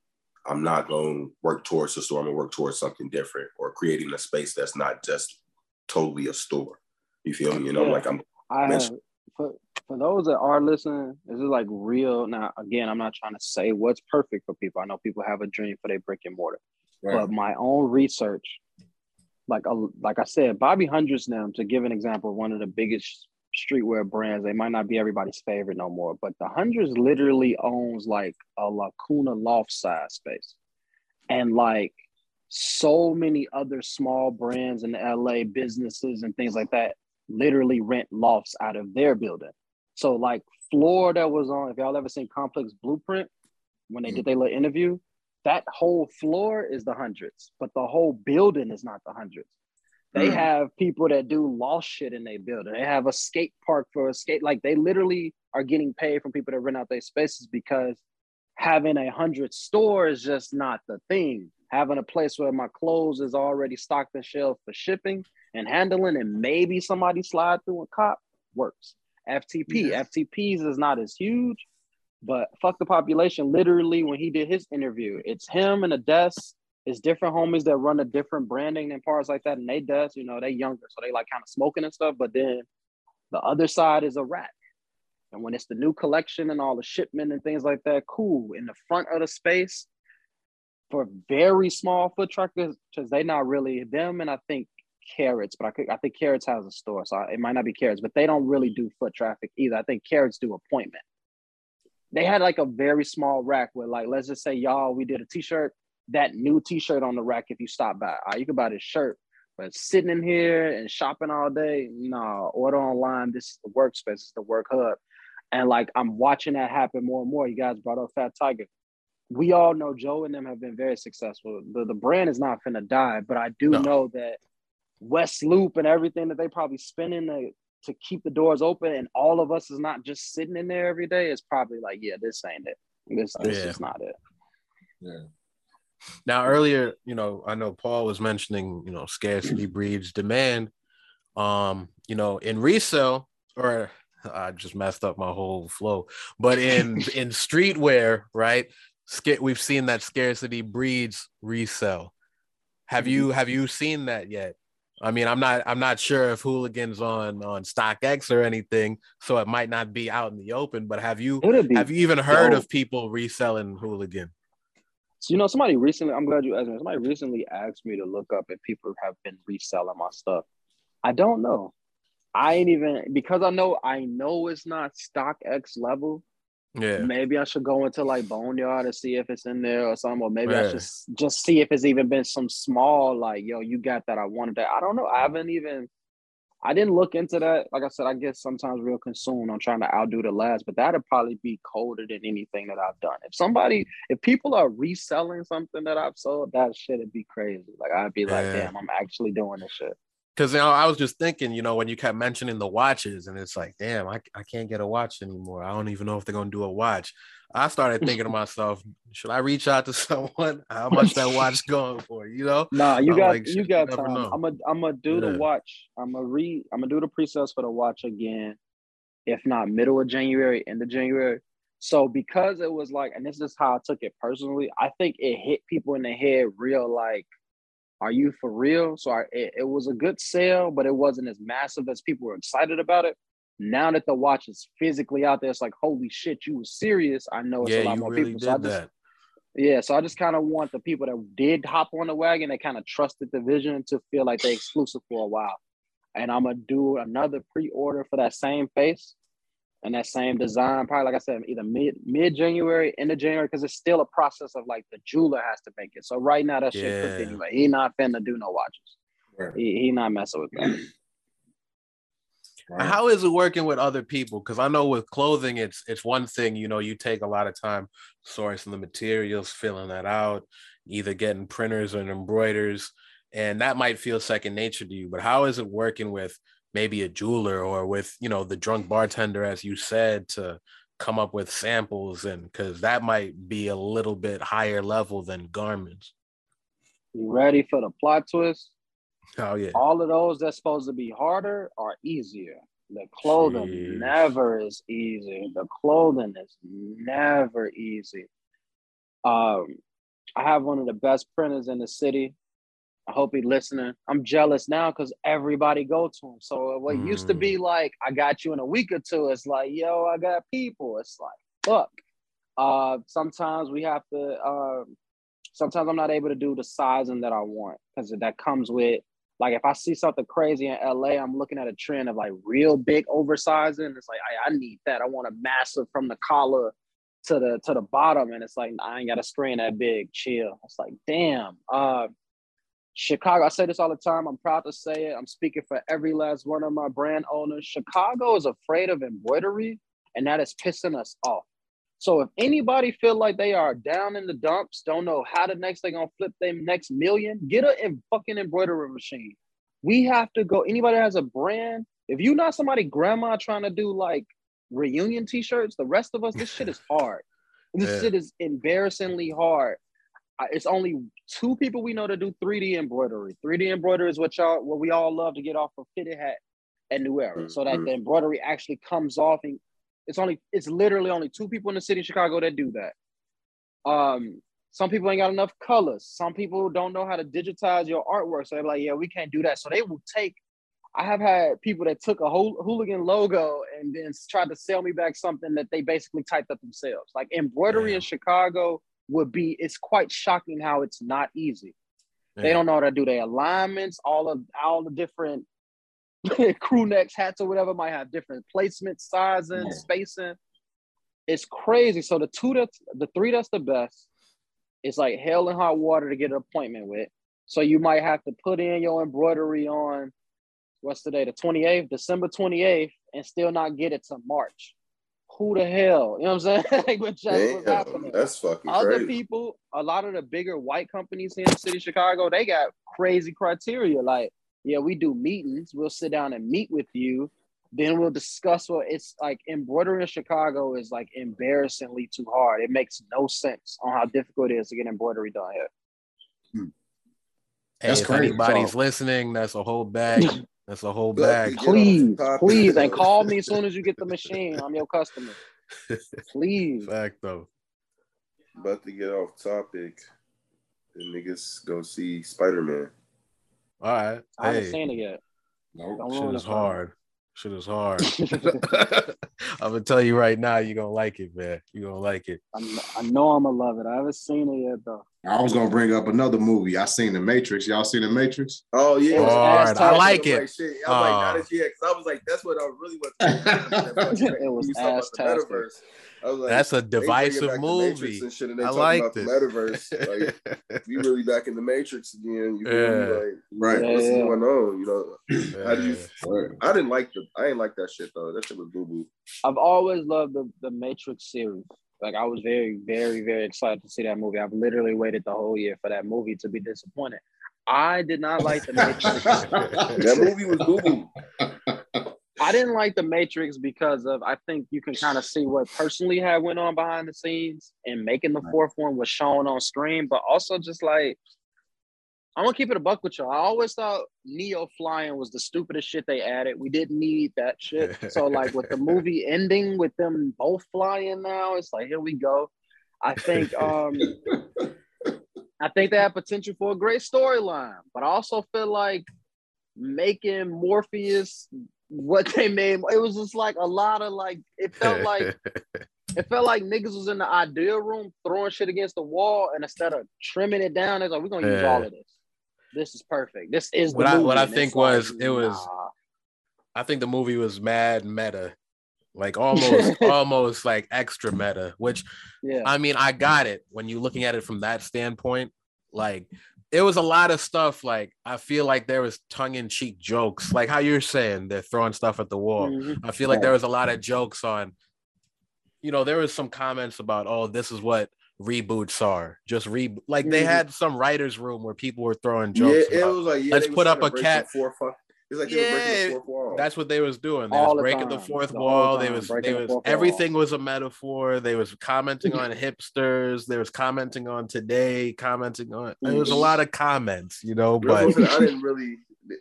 I'm not going to work towards a store. I'm going to work towards something different or creating a space that's not just totally a store. You feel me? You know, yeah. like I'm. I have, for, for those that are listening, this is like real. Now, again, I'm not trying to say what's perfect for people. I know people have a dream for their brick and mortar, right. but my own research, like a, like I said, Bobby Hundreds now to give an example, one of the biggest streetwear brands. They might not be everybody's favorite no more, but the hundreds literally owns like a Lacuna loft size space. And like so many other small brands in LA businesses and things like that literally rent lofts out of their building. So like floor that was on, if y'all ever seen Complex Blueprint, when they mm-hmm. did their little interview, that whole floor is the hundreds, but the whole building is not the hundreds. They mm. have people that do lost shit in their building. They have a skate park for a skate. Like they literally are getting paid from people that rent out their spaces because having a hundred store is just not the thing. Having a place where my clothes is already stocked and shelved for shipping and handling, and maybe somebody slide through a cop works. FTP, yeah. FTPs is not as huge, but fuck the population. Literally, when he did his interview, it's him and a desk it's different homies that run a different branding and parts like that, and they does, you know, they younger, so they like kind of smoking and stuff. But then the other side is a rack. And when it's the new collection and all the shipment and things like that, cool. In the front of the space for very small foot truckers, because they not really them, and I think Carrots, but I could, I think Carrots has a store, so it might not be Carrots, but they don't really do foot traffic either. I think Carrots do appointment. They had like a very small rack where, like, let's just say y'all, we did a t-shirt that new t-shirt on the rack if you stop by. Uh, you can buy this shirt, but sitting in here and shopping all day, no, order online. This is the workspace, it's the work hub. And like I'm watching that happen more and more. You guys brought up Fat Tiger. We all know Joe and them have been very successful. The, the brand is not gonna die, but I do no. know that West Loop and everything that they probably spending to, to keep the doors open and all of us is not just sitting in there every day, it's probably like, yeah, this ain't it. This this yeah. is not it. Yeah. Now, earlier, you know, I know Paul was mentioning, you know, scarcity breeds demand. Um, you know, in resale, or I just messed up my whole flow, but in in streetwear, right? We've seen that scarcity breeds resale. Have you have you seen that yet? I mean, I'm not I'm not sure if hooligans on on StockX or anything, so it might not be out in the open. But have you have you even heard of people reselling hooligan? So, you know, somebody recently, I'm glad you asked me. Somebody recently asked me to look up if people have been reselling my stuff. I don't know. I ain't even because I know I know it's not StockX level. Yeah. Maybe I should go into like Boneyard and see if it's in there or something, or maybe yeah. I should just see if it's even been some small like, yo, you got that. I wanted that. I don't know. I haven't even I didn't look into that. Like I said, I get sometimes real consumed on trying to outdo the last, but that'd probably be colder than anything that I've done. If somebody, if people are reselling something that I've sold, that shit'd be crazy. Like I'd be like, yeah. damn, I'm actually doing this shit. Cause you know, I was just thinking, you know, when you kept mentioning the watches, and it's like, damn, I, I can't get a watch anymore. I don't even know if they're gonna do a watch. I started thinking to myself, should I reach out to someone? How much that watch going for? You know? Nah, you I'm got like, you got time. I'm gonna I'm gonna do yeah. the watch. I'm gonna read. I'm gonna do the pre-sales for the watch again, if not middle of January, end of January. So because it was like, and this is how I took it personally, I think it hit people in the head real like, are you for real? So I, it, it was a good sale, but it wasn't as massive as people were excited about it. Now that the watch is physically out there, it's like, holy shit, you were serious. I know it's yeah, a lot more really people. So I just, that. yeah, so I just kind of want the people that did hop on the wagon that kind of trusted the vision to feel like they exclusive for a while. And I'm gonna do another pre-order for that same face and that same design, probably like I said, either mid mid January, end of January, because it's still a process of like the jeweler has to make it. So right now that shit yeah. cooked anyway. He not finna do no watches. Right. He, he not messing with that. Right. How is it working with other people? Because I know with clothing, it's it's one thing. You know, you take a lot of time sourcing the materials, filling that out, either getting printers and embroiders, and that might feel second nature to you. But how is it working with maybe a jeweler or with you know the drunk bartender, as you said, to come up with samples and because that might be a little bit higher level than garments. You ready for the plot twist? Oh yeah. All of those that's supposed to be harder are easier. The clothing Jeez. never is easy. The clothing is never easy. Um, I have one of the best printers in the city. I hope he's listening. I'm jealous now because everybody go to him. So what mm. used to be mm. like, I got you in a week or two, it's like, yo, I got people. It's like, fuck. Uh, sometimes we have to. Uh, sometimes I'm not able to do the sizing that I want because that comes with like if I see something crazy in LA, I'm looking at a trend of like real big oversizing. It's like I, I need that. I want a massive from the collar to the to the bottom, and it's like I ain't got a screen that big. Chill. It's like damn. Uh, Chicago, I say this all the time. I'm proud to say it. I'm speaking for every last one of my brand owners. Chicago is afraid of embroidery, and that is pissing us off. So if anybody feel like they are down in the dumps, don't know how the next they gonna flip their next million, get a fucking embroidery machine. We have to go. Anybody has a brand, if you not somebody grandma trying to do like reunion t-shirts, the rest of us, this shit is hard. This yeah. shit is embarrassingly hard it's only two people we know to do 3D embroidery. 3D embroidery is what y'all what we all love to get off of fitted hat and New Era, mm-hmm. so that mm-hmm. the embroidery actually comes off. And it's only it's literally only two people in the city of Chicago that do that. Um, some people ain't got enough colors. Some people don't know how to digitize your artwork, so they're like, yeah, we can't do that. So they will take. I have had people that took a whole hooligan logo and then tried to sell me back something that they basically typed up themselves. Like embroidery yeah. in Chicago would be it's quite shocking how it's not easy. Yeah. They don't know how to do their alignments, all of all the different crew necks, hats, or whatever might have different placement, sizing, yeah. spacing. It's crazy. So the two that's the three that's the best, it's like hell and hot water to get an appointment with. So you might have to put in your embroidery on what's today, the 28th, December 28th, and still not get it to March who the hell? You know what I'm saying? like just Damn, happening. That's fucking Other crazy. people, a lot of the bigger white companies here in the city of Chicago, they got crazy criteria. Like, yeah, we do meetings. We'll sit down and meet with you. Then we'll discuss what it's like. Embroidery in Chicago is like embarrassingly too hard. It makes no sense on how difficult it is to get embroidery done here. Hmm. Hey, that's if crazy. anybody's so, listening, that's a whole bag. That's a whole bag. Please, please, and call me as soon as you get the machine. I'm your customer. Please. Fact though. About to get off topic. The niggas go see Spider Man. All right. I haven't seen it yet. Nope. Shit is hard. Shit is hard. I'm gonna tell you right now, you're gonna like it, man. You're gonna like it. I'm, i know I'm gonna love it. I haven't seen it yet though. I was gonna bring up another movie. I seen The Matrix. Y'all seen The Matrix? Oh yeah, hard. I like it. Like, I'm like, not as because I was like, that's what I really was. it was ass metaverse. Like, That's a divisive movie. And shit, and I like it. metaverse. Like, we really back in the Matrix again. You yeah. Like, right. Yeah, what's yeah. going on? You know, yeah. I, just, I didn't like the. I didn't like that shit though. That shit was boo boo. I've always loved the the Matrix series. Like I was very, very, very excited to see that movie. I've literally waited the whole year for that movie to be disappointed. I did not like the Matrix. that movie was boo. I didn't like the Matrix because of I think you can kind of see what personally had went on behind the scenes and making the fourth one was shown on screen, but also just like I'm gonna keep it a buck with y'all. I always thought Neo flying was the stupidest shit they added. We didn't need that shit. So like with the movie ending with them both flying now, it's like here we go. I think um I think they have potential for a great storyline, but I also feel like making Morpheus what they made. It was just like a lot of like it felt like it felt like niggas was in the idea room throwing shit against the wall, and instead of trimming it down, it's like we're gonna use all of this. This is perfect. This is what I what I think was like, it was. Nah. I think the movie was mad meta, like almost almost like extra meta. Which, yeah, I mean, I got it when you're looking at it from that standpoint. Like it was a lot of stuff. Like I feel like there was tongue in cheek jokes, like how you're saying they're throwing stuff at the wall. Mm-hmm. I feel like there was a lot of jokes on. You know, there was some comments about, oh, this is what reboots are. Just re like they mm-hmm. had some writers' room where people were throwing jokes. Yeah, about, it was like yeah, let's put up a cat. Four, five, it's like yeah, that's what they was doing. They All was breaking the, the fourth the wall. They was they was everything wall. was a metaphor. They was commenting on hipsters. They was commenting on today. Commenting on. There was a lot of comments, you know. But I didn't really.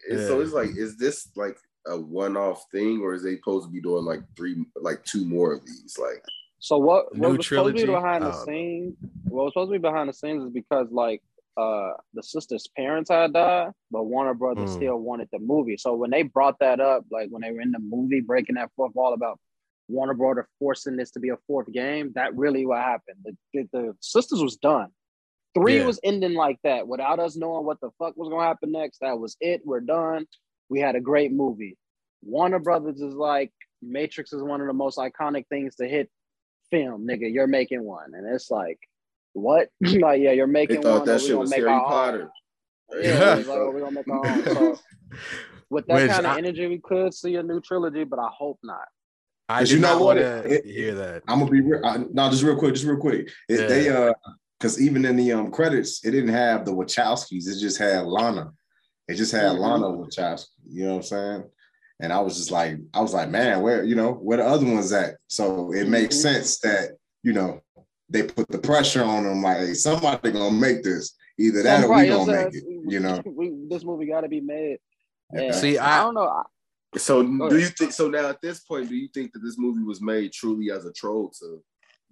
Yeah. So it's like, is this like a one-off thing, or is they supposed to be doing like three, like two more of these? Like, so what? What was trilogy? supposed to be behind the scenes? What was supposed to be behind the scenes is because like uh the sister's parents had died, but Warner Brothers mm. still wanted the movie. So when they brought that up, like when they were in the movie breaking that fourth wall about Warner Brothers forcing this to be a fourth game, that really what happened. The, the, the sisters was done. Three yeah. was ending like that without us knowing what the fuck was gonna happen next. That was it. We're done. We had a great movie. Warner Brothers is like Matrix is one of the most iconic things to hit film, nigga. You're making one, and it's like what? like, yeah, you're making they thought one. That shit was Harry Potter. Yeah, like, oh, we're gonna make our own. So, with that Which kind of I, energy, we could see a new trilogy, but I hope not. I you know what? It, hear that. I'm gonna be real. I, no, just real quick, just real quick. It, yeah. They uh, because even in the um credits, it didn't have the Wachowskis. It just had Lana. It just had mm-hmm. Lana Wachowski. You know what I'm saying? And I was just like, I was like, man, where you know where the other ones at? So it mm-hmm. makes sense that you know they put the pressure on them like hey, somebody gonna make this. Either that or we gonna make it. You know, we, this movie got to be made. And See, I, I don't know. So do you think? So now at this point, do you think that this movie was made truly as a troll to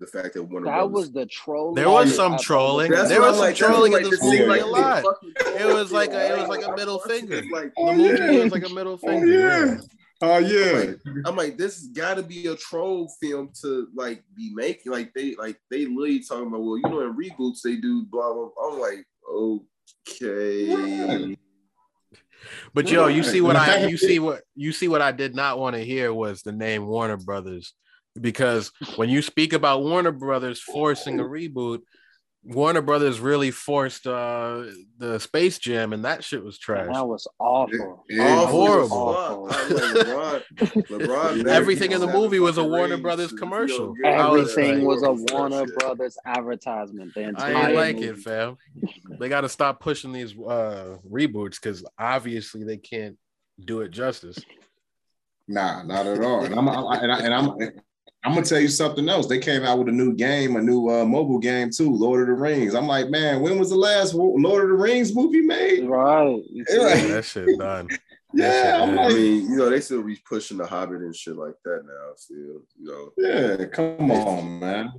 the fact that one of that Brothers, was the troll. There was some trolling. There was some like, trolling in this movie like, a lot. It was like a, it was like a middle finger. Like the oh, movie was like a middle finger. Oh, yeah. Oh yeah. I'm like, I'm like, this has got to be a troll film to like be making. Like they like they literally talking about, well, you know, in reboots they do blah blah. blah. I'm like, okay. But yo, you see what I you see what you see what I did not want to hear was the name Warner Brothers because when you speak about Warner Brothers forcing a reboot, Warner Brothers really forced uh the Space Jam, and that shit was trash. that was awful. It, it horrible. Awful. LeBron, LeBron Everything in the movie was a Warner Brothers commercial. Everything was, was a Warner Brothers advertisement. The I ain't like movie. it, fam. They got to stop pushing these uh reboots because obviously they can't do it justice. Nah, not at all. And I'm, I, and, I, and I'm I'm gonna tell you something else. They came out with a new game, a new uh, mobile game too, Lord of the Rings. I'm like, man, when was the last Lord of the Rings movie made? Right. Yeah, that shit done. yeah, shit, I mean, you know, they still be pushing the Hobbit and shit like that now. Still, you know. Yeah, come on, man.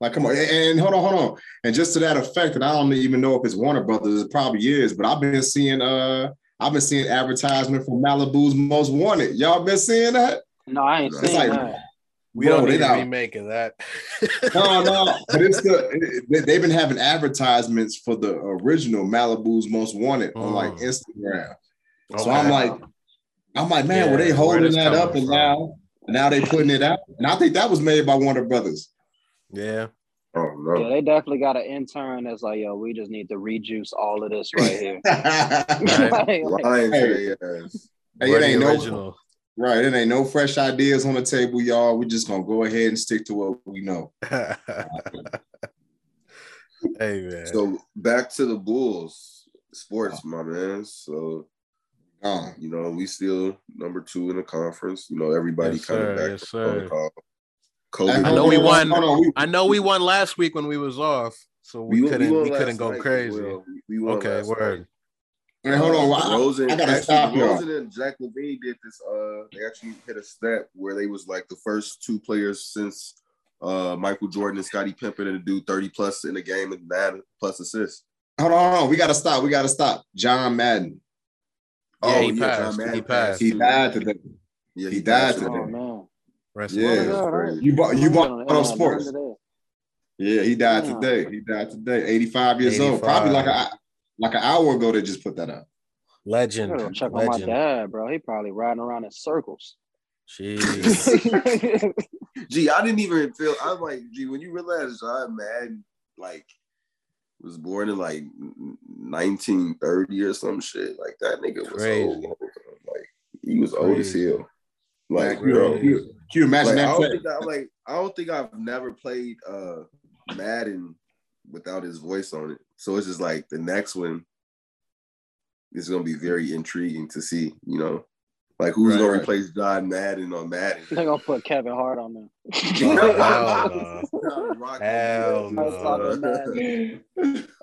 Like, come on, and hold on, hold on. And just to that effect, and I don't even know if it's Warner Brothers, it probably is, but I've been seeing uh I've been seeing advertisement for Malibu's Most Wanted. Y'all been seeing that? No, I ain't seen like, that. We Bro, don't need a remake of that. no, no, but it's the they've been having advertisements for the original Malibu's Most Wanted on like mm. Instagram. So I'm like, I'm like, man, yeah, were they holding that up and from? now now they putting it out? And I think that was made by Warner Brothers. Yeah. Oh no. Yeah, they definitely got an intern that's like, yo, we just need to rejuice all of this right here. right. like, hey, hey, it ain't no Right. It ain't no fresh ideas on the table, y'all. We're just gonna go ahead and stick to what we know. hey man. So back to the Bulls sports, my man. So um, you know, we still number two in the conference. You know, everybody yes, coming back yes, to protocol. Kobe I know we won. I know we won last week when we was off, so we, we couldn't we, we couldn't go crazy. We, we okay, word. Night. Man, hold on. I, Rosen, I gotta actually, stop Rosen and Zach LaVine did this. Uh, they actually hit a stat where they was like the first two players since uh Michael Jordan and Scottie Pippen to do 30 plus in a game and nine plus assists. Hold on, hold on. We gotta stop. We gotta stop. John Madden. Oh, yeah, he, yeah, passed. Madden he passed. He died today. Yeah, he, he died today. Oh, man. Rest yeah, you bought you bought on sports. Yeah, he died today. He died today. 85 years 85. old. Probably like a like an hour ago, they just put that up. Legend. check Legend. on my dad, bro. He probably riding around in circles. Jeez. gee, I didn't even feel. I'm like, gee, when you realize John Madden, like, was born in like 1930 or some shit. Like that nigga was Crazy. old. Like he was Crazy. old as hell. Like, bro, can you imagine like, that? I don't, think I, like, I don't think I've never played uh Madden without his voice on it. So it's just like the next one is gonna be very intriguing to see, you know. Like who's right, gonna replace John Madden on Madden? They're gonna put Kevin Hart on there. hell no. hell no.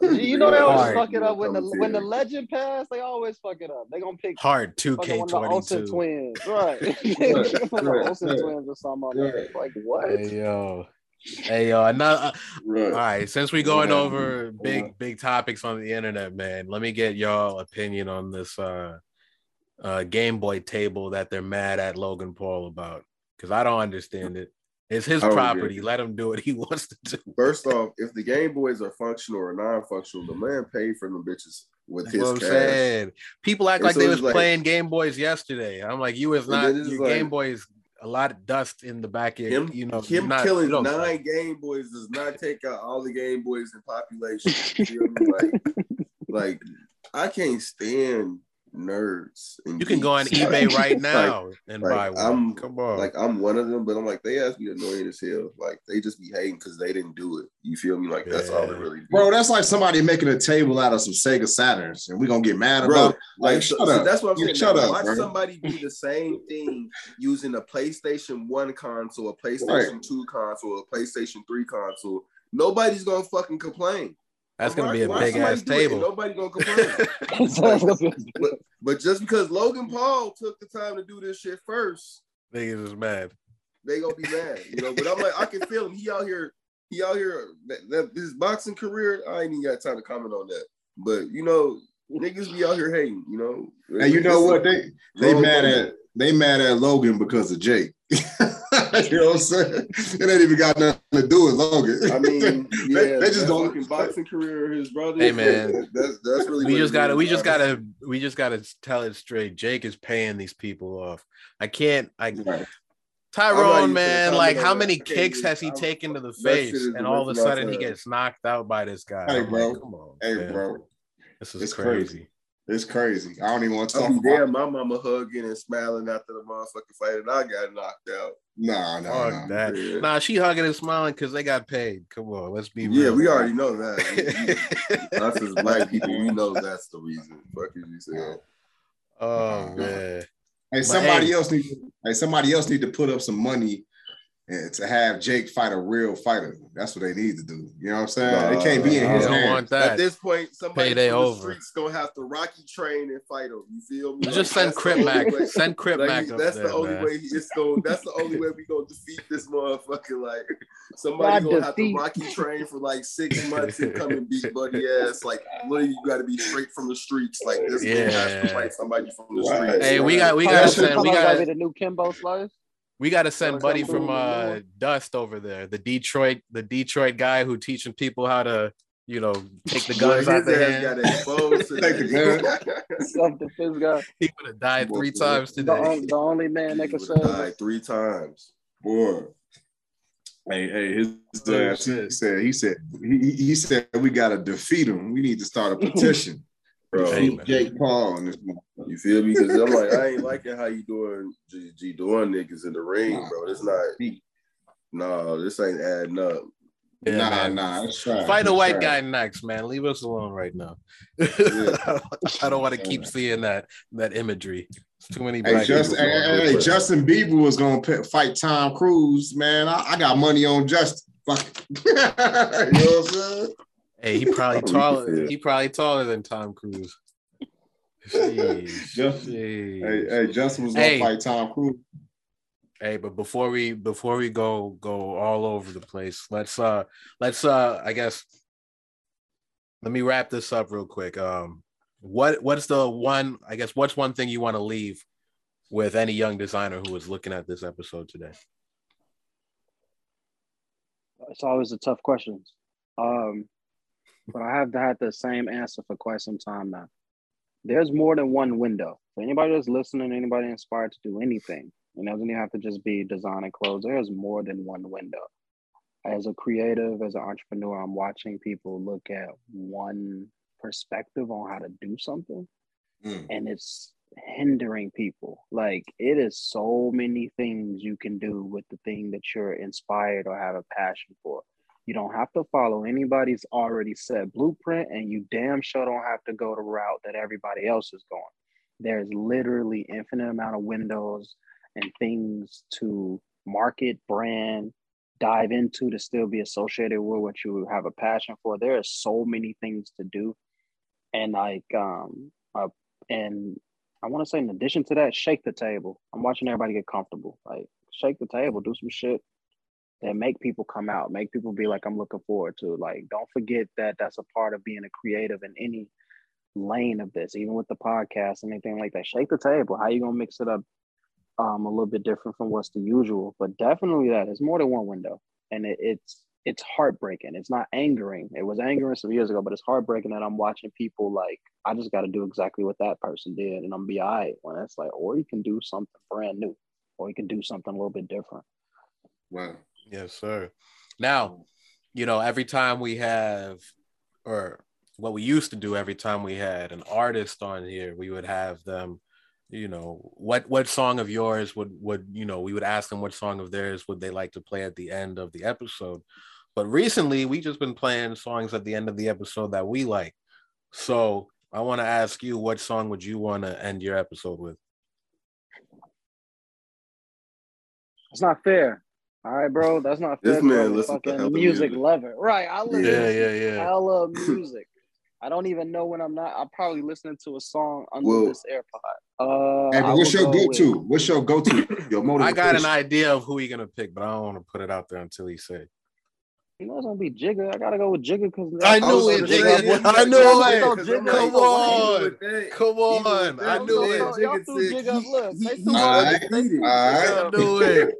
You know they always Hart. fuck it up when the when the legend pass. They always fuck it up. They're gonna pick Hard two K twenty two twins, right? Olsen twins or something. Like what? Hey, yo. Hey yo. Uh, right. All right, since we're going over big big topics on the internet, man, let me get y'all opinion on this uh, uh, Game Boy table that they're mad at Logan Paul about because I don't understand it. It's his property. Yeah. Let him do what he wants to do. First off, if the Game Boys are functional or non-functional, the man paid for them bitches with That's his what I'm cash. Saying. People act and like so they was like, playing Game Boys yesterday. I'm like, you was not your Game Boys a lot of dust in the back end. him, you know. Him not, killing nine Game Boys does not take out all the Game Boys in population. like, like I can't stand nerds. you can go on eBay right now like, and like, buy one. I'm, Come on, like I'm one of them, but I'm like they ask me annoying as hell. Like they just be hating because they didn't do it. You feel me? Like yeah. that's all they really. Do. Bro, that's like somebody making a table out of some Sega Saturns, and we gonna get mad bro, about. It. Like, like shut so, up. that's what I'm saying. Shut up. Watch bro. somebody do the same thing using a PlayStation One console, a PlayStation right. Two console, a PlayStation Three console. Nobody's gonna fucking complain. That's gonna be a big ass table. Nobody gonna complain. but, but, just because Logan Paul took the time to do this shit first, niggas is mad. They gonna be mad, you know. But I'm like, I can feel him. He out here. He out here. That, that, his boxing career. I ain't even got time to comment on that. But you know, niggas be out here hating. You know. And you know what? They they mad at they mad at Logan because of Jake. you know what I'm saying? It ain't even got nothing to do with Logan. I mean, yeah, they, they just don't boxing career. His brother. Hey man, that's that's really. We just gotta. We just gotta. We just gotta tell it straight. Jake is paying these people off. I can't. I. Right. Tyron, man, like how many kicks has he taken to the face, and all of a sudden he gets knocked out by this guy? Hey, bro. Like, Come on, hey, man. bro. This is it's crazy. crazy. It's crazy. I don't even want to oh, talk. about damn, my mama hugging and smiling after the motherfucking fight, and I got knocked out. Nah, nah, nah. That. Yeah. Nah, she hugging and smiling because they got paid. Come on, let's be real. Yeah, we already know that. Us as black people, we know that's the reason. Fuck is you saying? Oh man. Hey, somebody hey. else need. Hey, somebody else need to put up some money and to have Jake fight a real fighter. That's what they need to do. You know what I'm saying? Uh, it can't be in his hands. At this point, somebody Payday from the over. streets gonna have to Rocky train and fight him. You feel me? Just like, send Crip back. Send Crip like, back. That's the there, only man. way it's going. That's the only way we gonna defeat this motherfucker. Like somebody gonna have to Rocky train for like six months and come and beat Buddy ass. Like literally, you got to be straight from the streets. Like this yeah. has to fight somebody from the streets. Hey, we got we got to send. We got the new Kimbo Slice. We got to send Buddy from uh, Dust over there, the Detroit, the Detroit guy who teaching people how to, you know, take the guns out the hand. take the gun. Self defense guy. He would have died three times today. The, the only man that could save. Died three times, boy. Hey, hey, his uh, he said he said he, he said we gotta defeat him. We need to start a petition. Bro, hey, Jake Paul in this You feel me? Because I'm like, I ain't liking how you doing G, G doing niggas in the ring, bro. It's not. No, this ain't adding up. Yeah, nah, man. nah. Try, Fight a white try. guy next, man. Leave us alone right now. Yeah. I don't want to keep seeing that that imagery. It's too many hey, just, hey, hey, Justin Bieber was gonna fight Tom Cruise, man. I, I got money on Justin. Fuck. you know what I'm saying? Hey, he probably taller. He probably taller than Tom Cruise. Jeez, Justin, Hey, hey, Justin was gonna hey. fight Tom Cruise. Hey, but before we before we go go all over the place, let's uh let's uh I guess let me wrap this up real quick. Um what what's the one I guess what's one thing you want to leave with any young designer who is looking at this episode today? It's always a tough question. Um but I have had the same answer for quite some time now. There's more than one window. For anybody that's listening, anybody inspired to do anything, it doesn't even have to just be designing clothes. There's more than one window. as a creative, as an entrepreneur, I'm watching people look at one perspective on how to do something, mm. and it's hindering people. Like it is so many things you can do with the thing that you're inspired or have a passion for. You don't have to follow anybody's already set blueprint, and you damn sure don't have to go the route that everybody else is going. There's literally infinite amount of windows and things to market, brand, dive into to still be associated with what you have a passion for. There are so many things to do, and like um, uh, and I want to say in addition to that, shake the table. I'm watching everybody get comfortable. Like shake the table, do some shit that make people come out, make people be like, I'm looking forward to. Like, don't forget that that's a part of being a creative in any lane of this, even with the podcast and anything like that. Shake the table. How you gonna mix it up um, a little bit different from what's the usual? But definitely that. It's more than one window, and it, it's it's heartbreaking. It's not angering. It was angering some years ago, but it's heartbreaking that I'm watching people like I just got to do exactly what that person did, and I'm be all right. When it's like, or you can do something brand new, or you can do something a little bit different. Wow. Yes, sir. Now, you know, every time we have, or what we used to do every time we had an artist on here, we would have them, you know, what what song of yours would would you know we would ask them what song of theirs would they like to play at the end of the episode. But recently, we just been playing songs at the end of the episode that we like. So I want to ask you, what song would you want to end your episode with? It's not fair. All right, bro. That's not fair. This man listen fucking music, music lover. Right. I listen yeah, yeah, yeah. I love music. I don't even know when I'm not. I'm probably listening to a song under well, this AirPod. Uh, hey, but what's your go to? What's your go to? Your motivation? I got an idea of who he's gonna pick, but I don't want to put it out there until he says. You know it's gonna be Jigga. I gotta go with Jigga because I knew it. Jigga. I knew it. Come on, come on. I knew it. Jigga Jigga Look, they threw I knew it.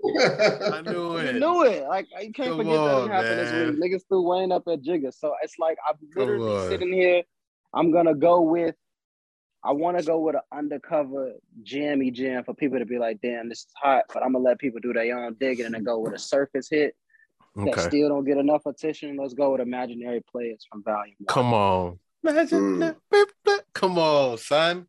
I knew it. You knew it. Like you can't forget that happened this week. Niggas threw Wayne up at Jigga. So it's like I'm literally sitting here. I'm gonna go with. I want to go with an undercover jammy jam for people to be like, damn, this is hot, but I'm gonna let people do their own digging and then go with a surface hit okay. that still don't get enough attention. Let's go with imaginary players from Volume. Come on, mm. come on, son.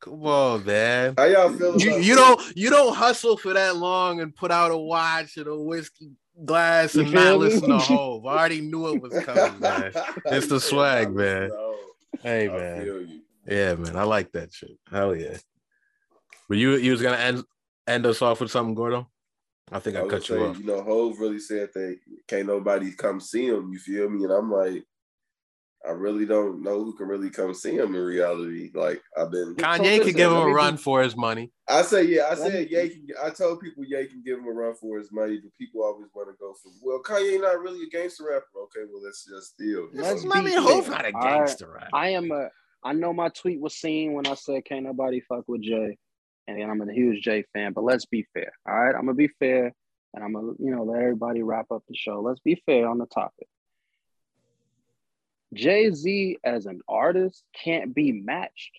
Come on, man. How y'all feel? You, you don't you don't hustle for that long and put out a watch and a whiskey glass and not listen to Hove. I already knew it was coming, man. It's the swag, man. Hey, man. Yeah, man. I like that shit. Hell yeah. But you you was gonna end end us off with something, Gordo? I think I, I cut you say, off. You know, Hove really said that can't nobody come see him. You feel me? And I'm like, I really don't know who can really come see him in reality. Like I've been Kanye could give him a run for his money. I say yeah. I said Ye can. I told people Ye can give him a run for his money, but people always want to go for well, Kanye not really a gangster rapper. Okay, well let's just deal. Let's I mean, Hove not a gangster rapper. I am a. I know my tweet was seen when I said can't nobody fuck with Jay and I'm a huge Jay fan. But let's be fair, all right? I'm gonna be fair, and I'm gonna you know let everybody wrap up the show. Let's be fair on the topic. Jay Z as an artist can't be matched,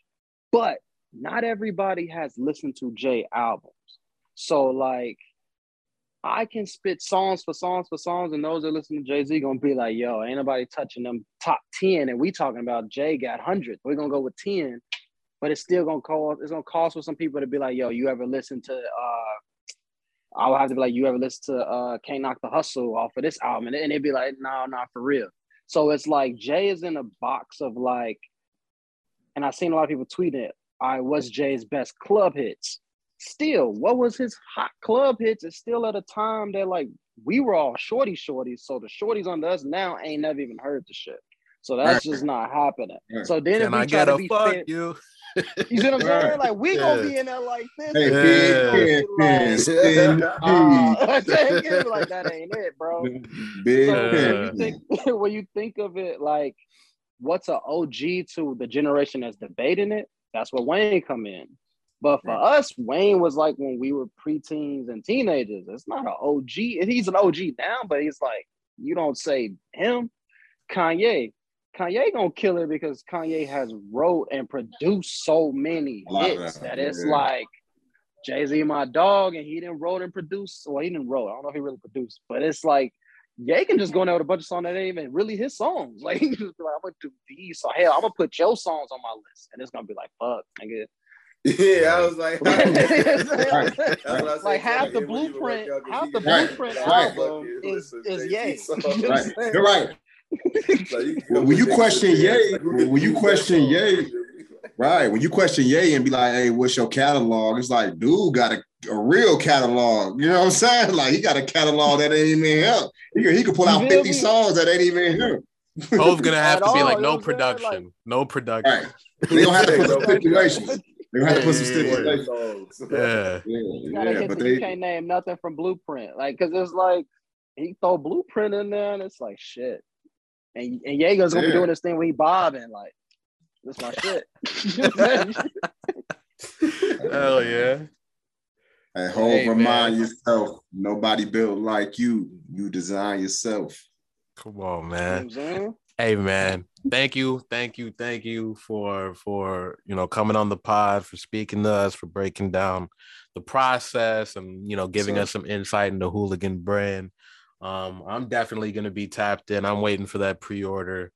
but not everybody has listened to Jay albums. So like I can spit songs for songs for songs, and those that listen to Jay Z gonna be like, "Yo, ain't nobody touching them top ten, And we talking about Jay got hundreds. We're gonna go with ten, but it's still gonna cost. It's gonna cost for some people to be like, "Yo, you ever listen to?" uh I'll have to be like, "You ever listen to uh Can't Knock the Hustle off of this album?" And, they'd be like, "No, not for real." So it's like Jay is in a box of like, and I've seen a lot of people tweet it. I was Jay's best club hits. Still, what was his hot club hits? It's still at a time that like we were all shorty shorties. So the shorties under us now ain't never even heard the shit. So that's just not happening. So then Can if we I try to be fuck fit, you? You see what I'm saying? Like we gonna be in there like this. Hey, big like, uh, like that ain't it, bro. Big so when, you think, when you think of it like what's an OG to the generation that's debating it, that's where Wayne come in. But for right. us, Wayne was like when we were preteens and teenagers. It's not an OG. And he's an OG now, but he's like, you don't say him. Kanye, Kanye gonna kill it because Kanye has wrote and produced so many hits that, that it's yeah. like Jay Z, my dog, and he didn't wrote and produce. Well, he didn't wrote. I don't know if he really produced, but it's like Ye can just go in there with a bunch of songs that ain't even really his songs. Like he just be like, I'm gonna do these. So hell, I'm gonna put your songs on my list, and it's gonna be like, fuck, nigga. Yeah, I was like, like half the blueprint, half the blueprint album is is Ye. You're right. When you question Ye, when you question Ye, right? When you question Ye and be like, "Hey, what's your catalog?" It's like, dude, got a, a real catalog. You know what I'm saying? Like he got a catalog that ain't even him. He, he could pull out 50 songs that ain't even him. Hove's gonna have to be like, no production, like, no production. Right. They don't have to put some stipulations. They have to put some stipulations. Yeah, yeah, yeah. But they you can't name nothing from Blueprint, like, cause it's like he throw Blueprint in there, and it's like shit. And and Jigga's gonna yeah. be doing this thing when he bobbing, like, that's my shit. Hell yeah. At home, hey, remind man. yourself, nobody built like you. You design yourself. Come on, man. You know hey, man. Thank you, thank you, thank you for for you know coming on the pod, for speaking to us, for breaking down the process, and you know giving us some insight into Hooligan brand. Um, I'm definitely gonna be tapped in. I'm waiting for that pre-order.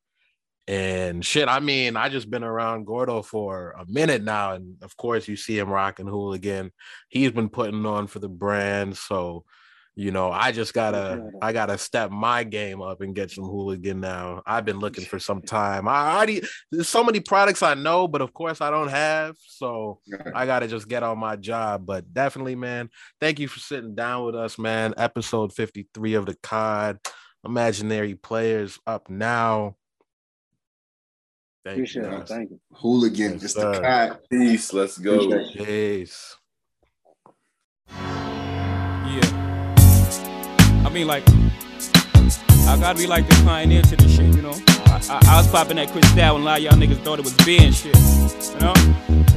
And shit, I mean, I just been around Gordo for a minute now, and of course, you see him rocking Hooligan. He's been putting on for the brand, so you know, I just gotta, I gotta step my game up and get some Hooligan now. I've been looking for some time. I already, there's so many products I know, but of course I don't have, so I gotta just get on my job. But definitely, man, thank you for sitting down with us, man. Episode 53 of the COD. Imaginary players up now. Thank Appreciate you. It. Thank you. Hooligan, yes, just the cat. Peace. Let's go. Peace. I like, I gotta be like the pioneer to this shit, you know? I, I, I was popping that Cristal and a lot of y'all niggas thought it was beer and shit, you know?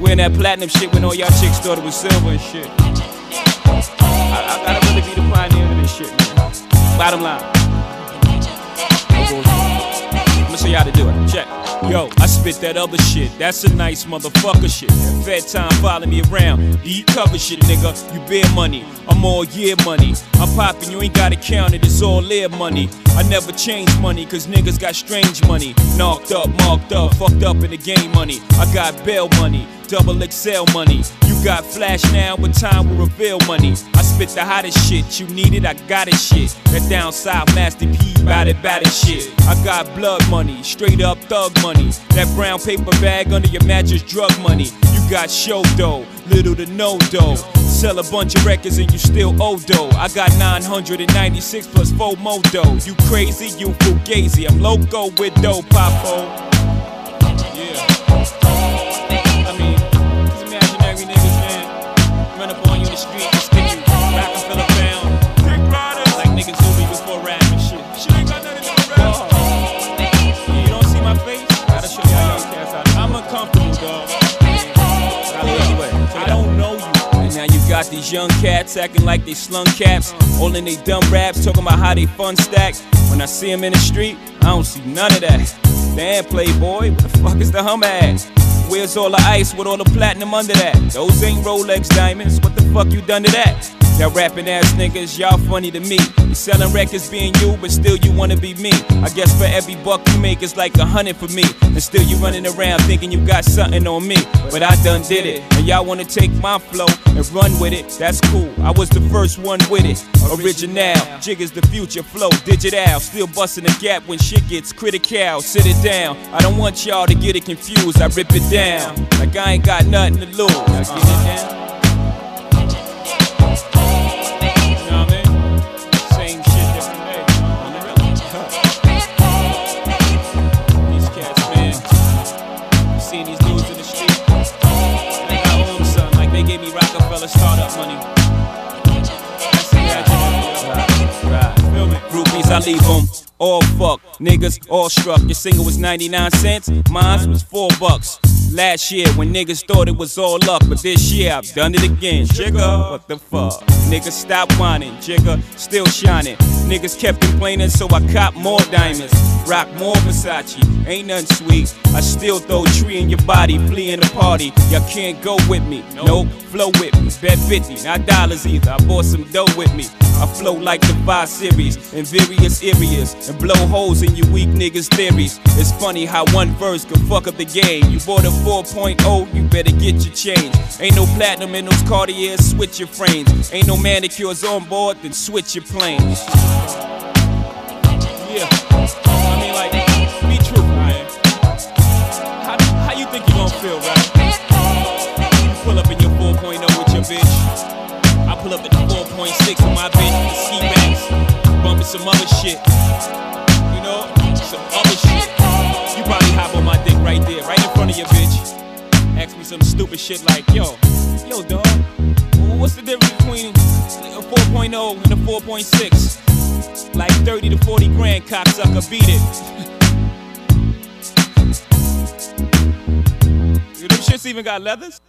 Wearing that platinum shit when all y'all chicks thought it was silver and shit. I, I gotta really be the pioneer to this shit, man. Bottom line. Show you how to do it. Check. Yo, I spit that other shit. That's a nice motherfucker shit. Fed time follow me around. You cover shit, nigga. You bear money. I'm all year money. I'm popping, you ain't gotta count it. It's all live money. I never change money, cause niggas got strange money. Knocked up, marked up, fucked up in the game money. I got bail money double XL money. You got flash now, but time will reveal money. I spit the hottest shit, you need it, I got it shit. That down south Master P, bout it, bout it shit. I got blood money, straight up thug money. That brown paper bag under your mattress, drug money. You got show dough, little to no dough. Sell a bunch of records and you still owe dough. I got 996 plus 4 modo. You crazy, you fugazi. I'm loco with dough, popo. Got these young cats acting like they slung caps, all in they dumb raps, talking about how they fun stack. When I see them in the street, I don't see none of that. Damn, Playboy, what the fuck is the hum at? Where's all the ice with all the platinum under that? Those ain't Rolex diamonds, what the fuck you done to that? Y'all rapping ass niggas, y'all funny to me. You selling records being you, but still you wanna be me. I guess for every buck you make, it's like a hundred for me. And still you running around thinking you got something on me. But I done did it. And y'all wanna take my flow and run with it. That's cool. I was the first one with it. Original, jig is the future flow, digital. Still busting the gap when shit gets critical. Sit it down. I don't want y'all to get it confused. I rip it down. Like I ain't got nothing to lose. I get it down. I leave them all fuck. Niggas all struck. Your single was 99 cents, mine was four bucks. Last year when niggas thought it was all luck, but this year I've done it again. Jigga, what the fuck? Niggas stop whining, Jigga, still shining. Niggas kept complaining, so I cop more diamonds. Rock more Versace, ain't nothing sweet. I still throw tree in your body, flee in the party. Y'all can't go with me, nope, flow with me. Bet 50, not dollars either. I bought some dough with me. I flow like the five series in various areas and blow holes in you weak niggas' theories. It's funny how one verse can fuck up the game. You bought a 4.0, you better get your change. Ain't no platinum in those Cartiers, switch your frames. Ain't no manicures on board, then switch your planes. Yeah, I mean like, be true, man. How, how you think you gonna feel, right? You pull up in your 4.0 with your bitch. I pull up at the 4.6 with my bitch with ski mask, bumping some other shit. Some stupid shit like, yo, yo, dog, what's the difference between a 4.0 and a 4.6? Like 30 to 40 grand, cocksucker, beat it. Know, them shits even got leathers?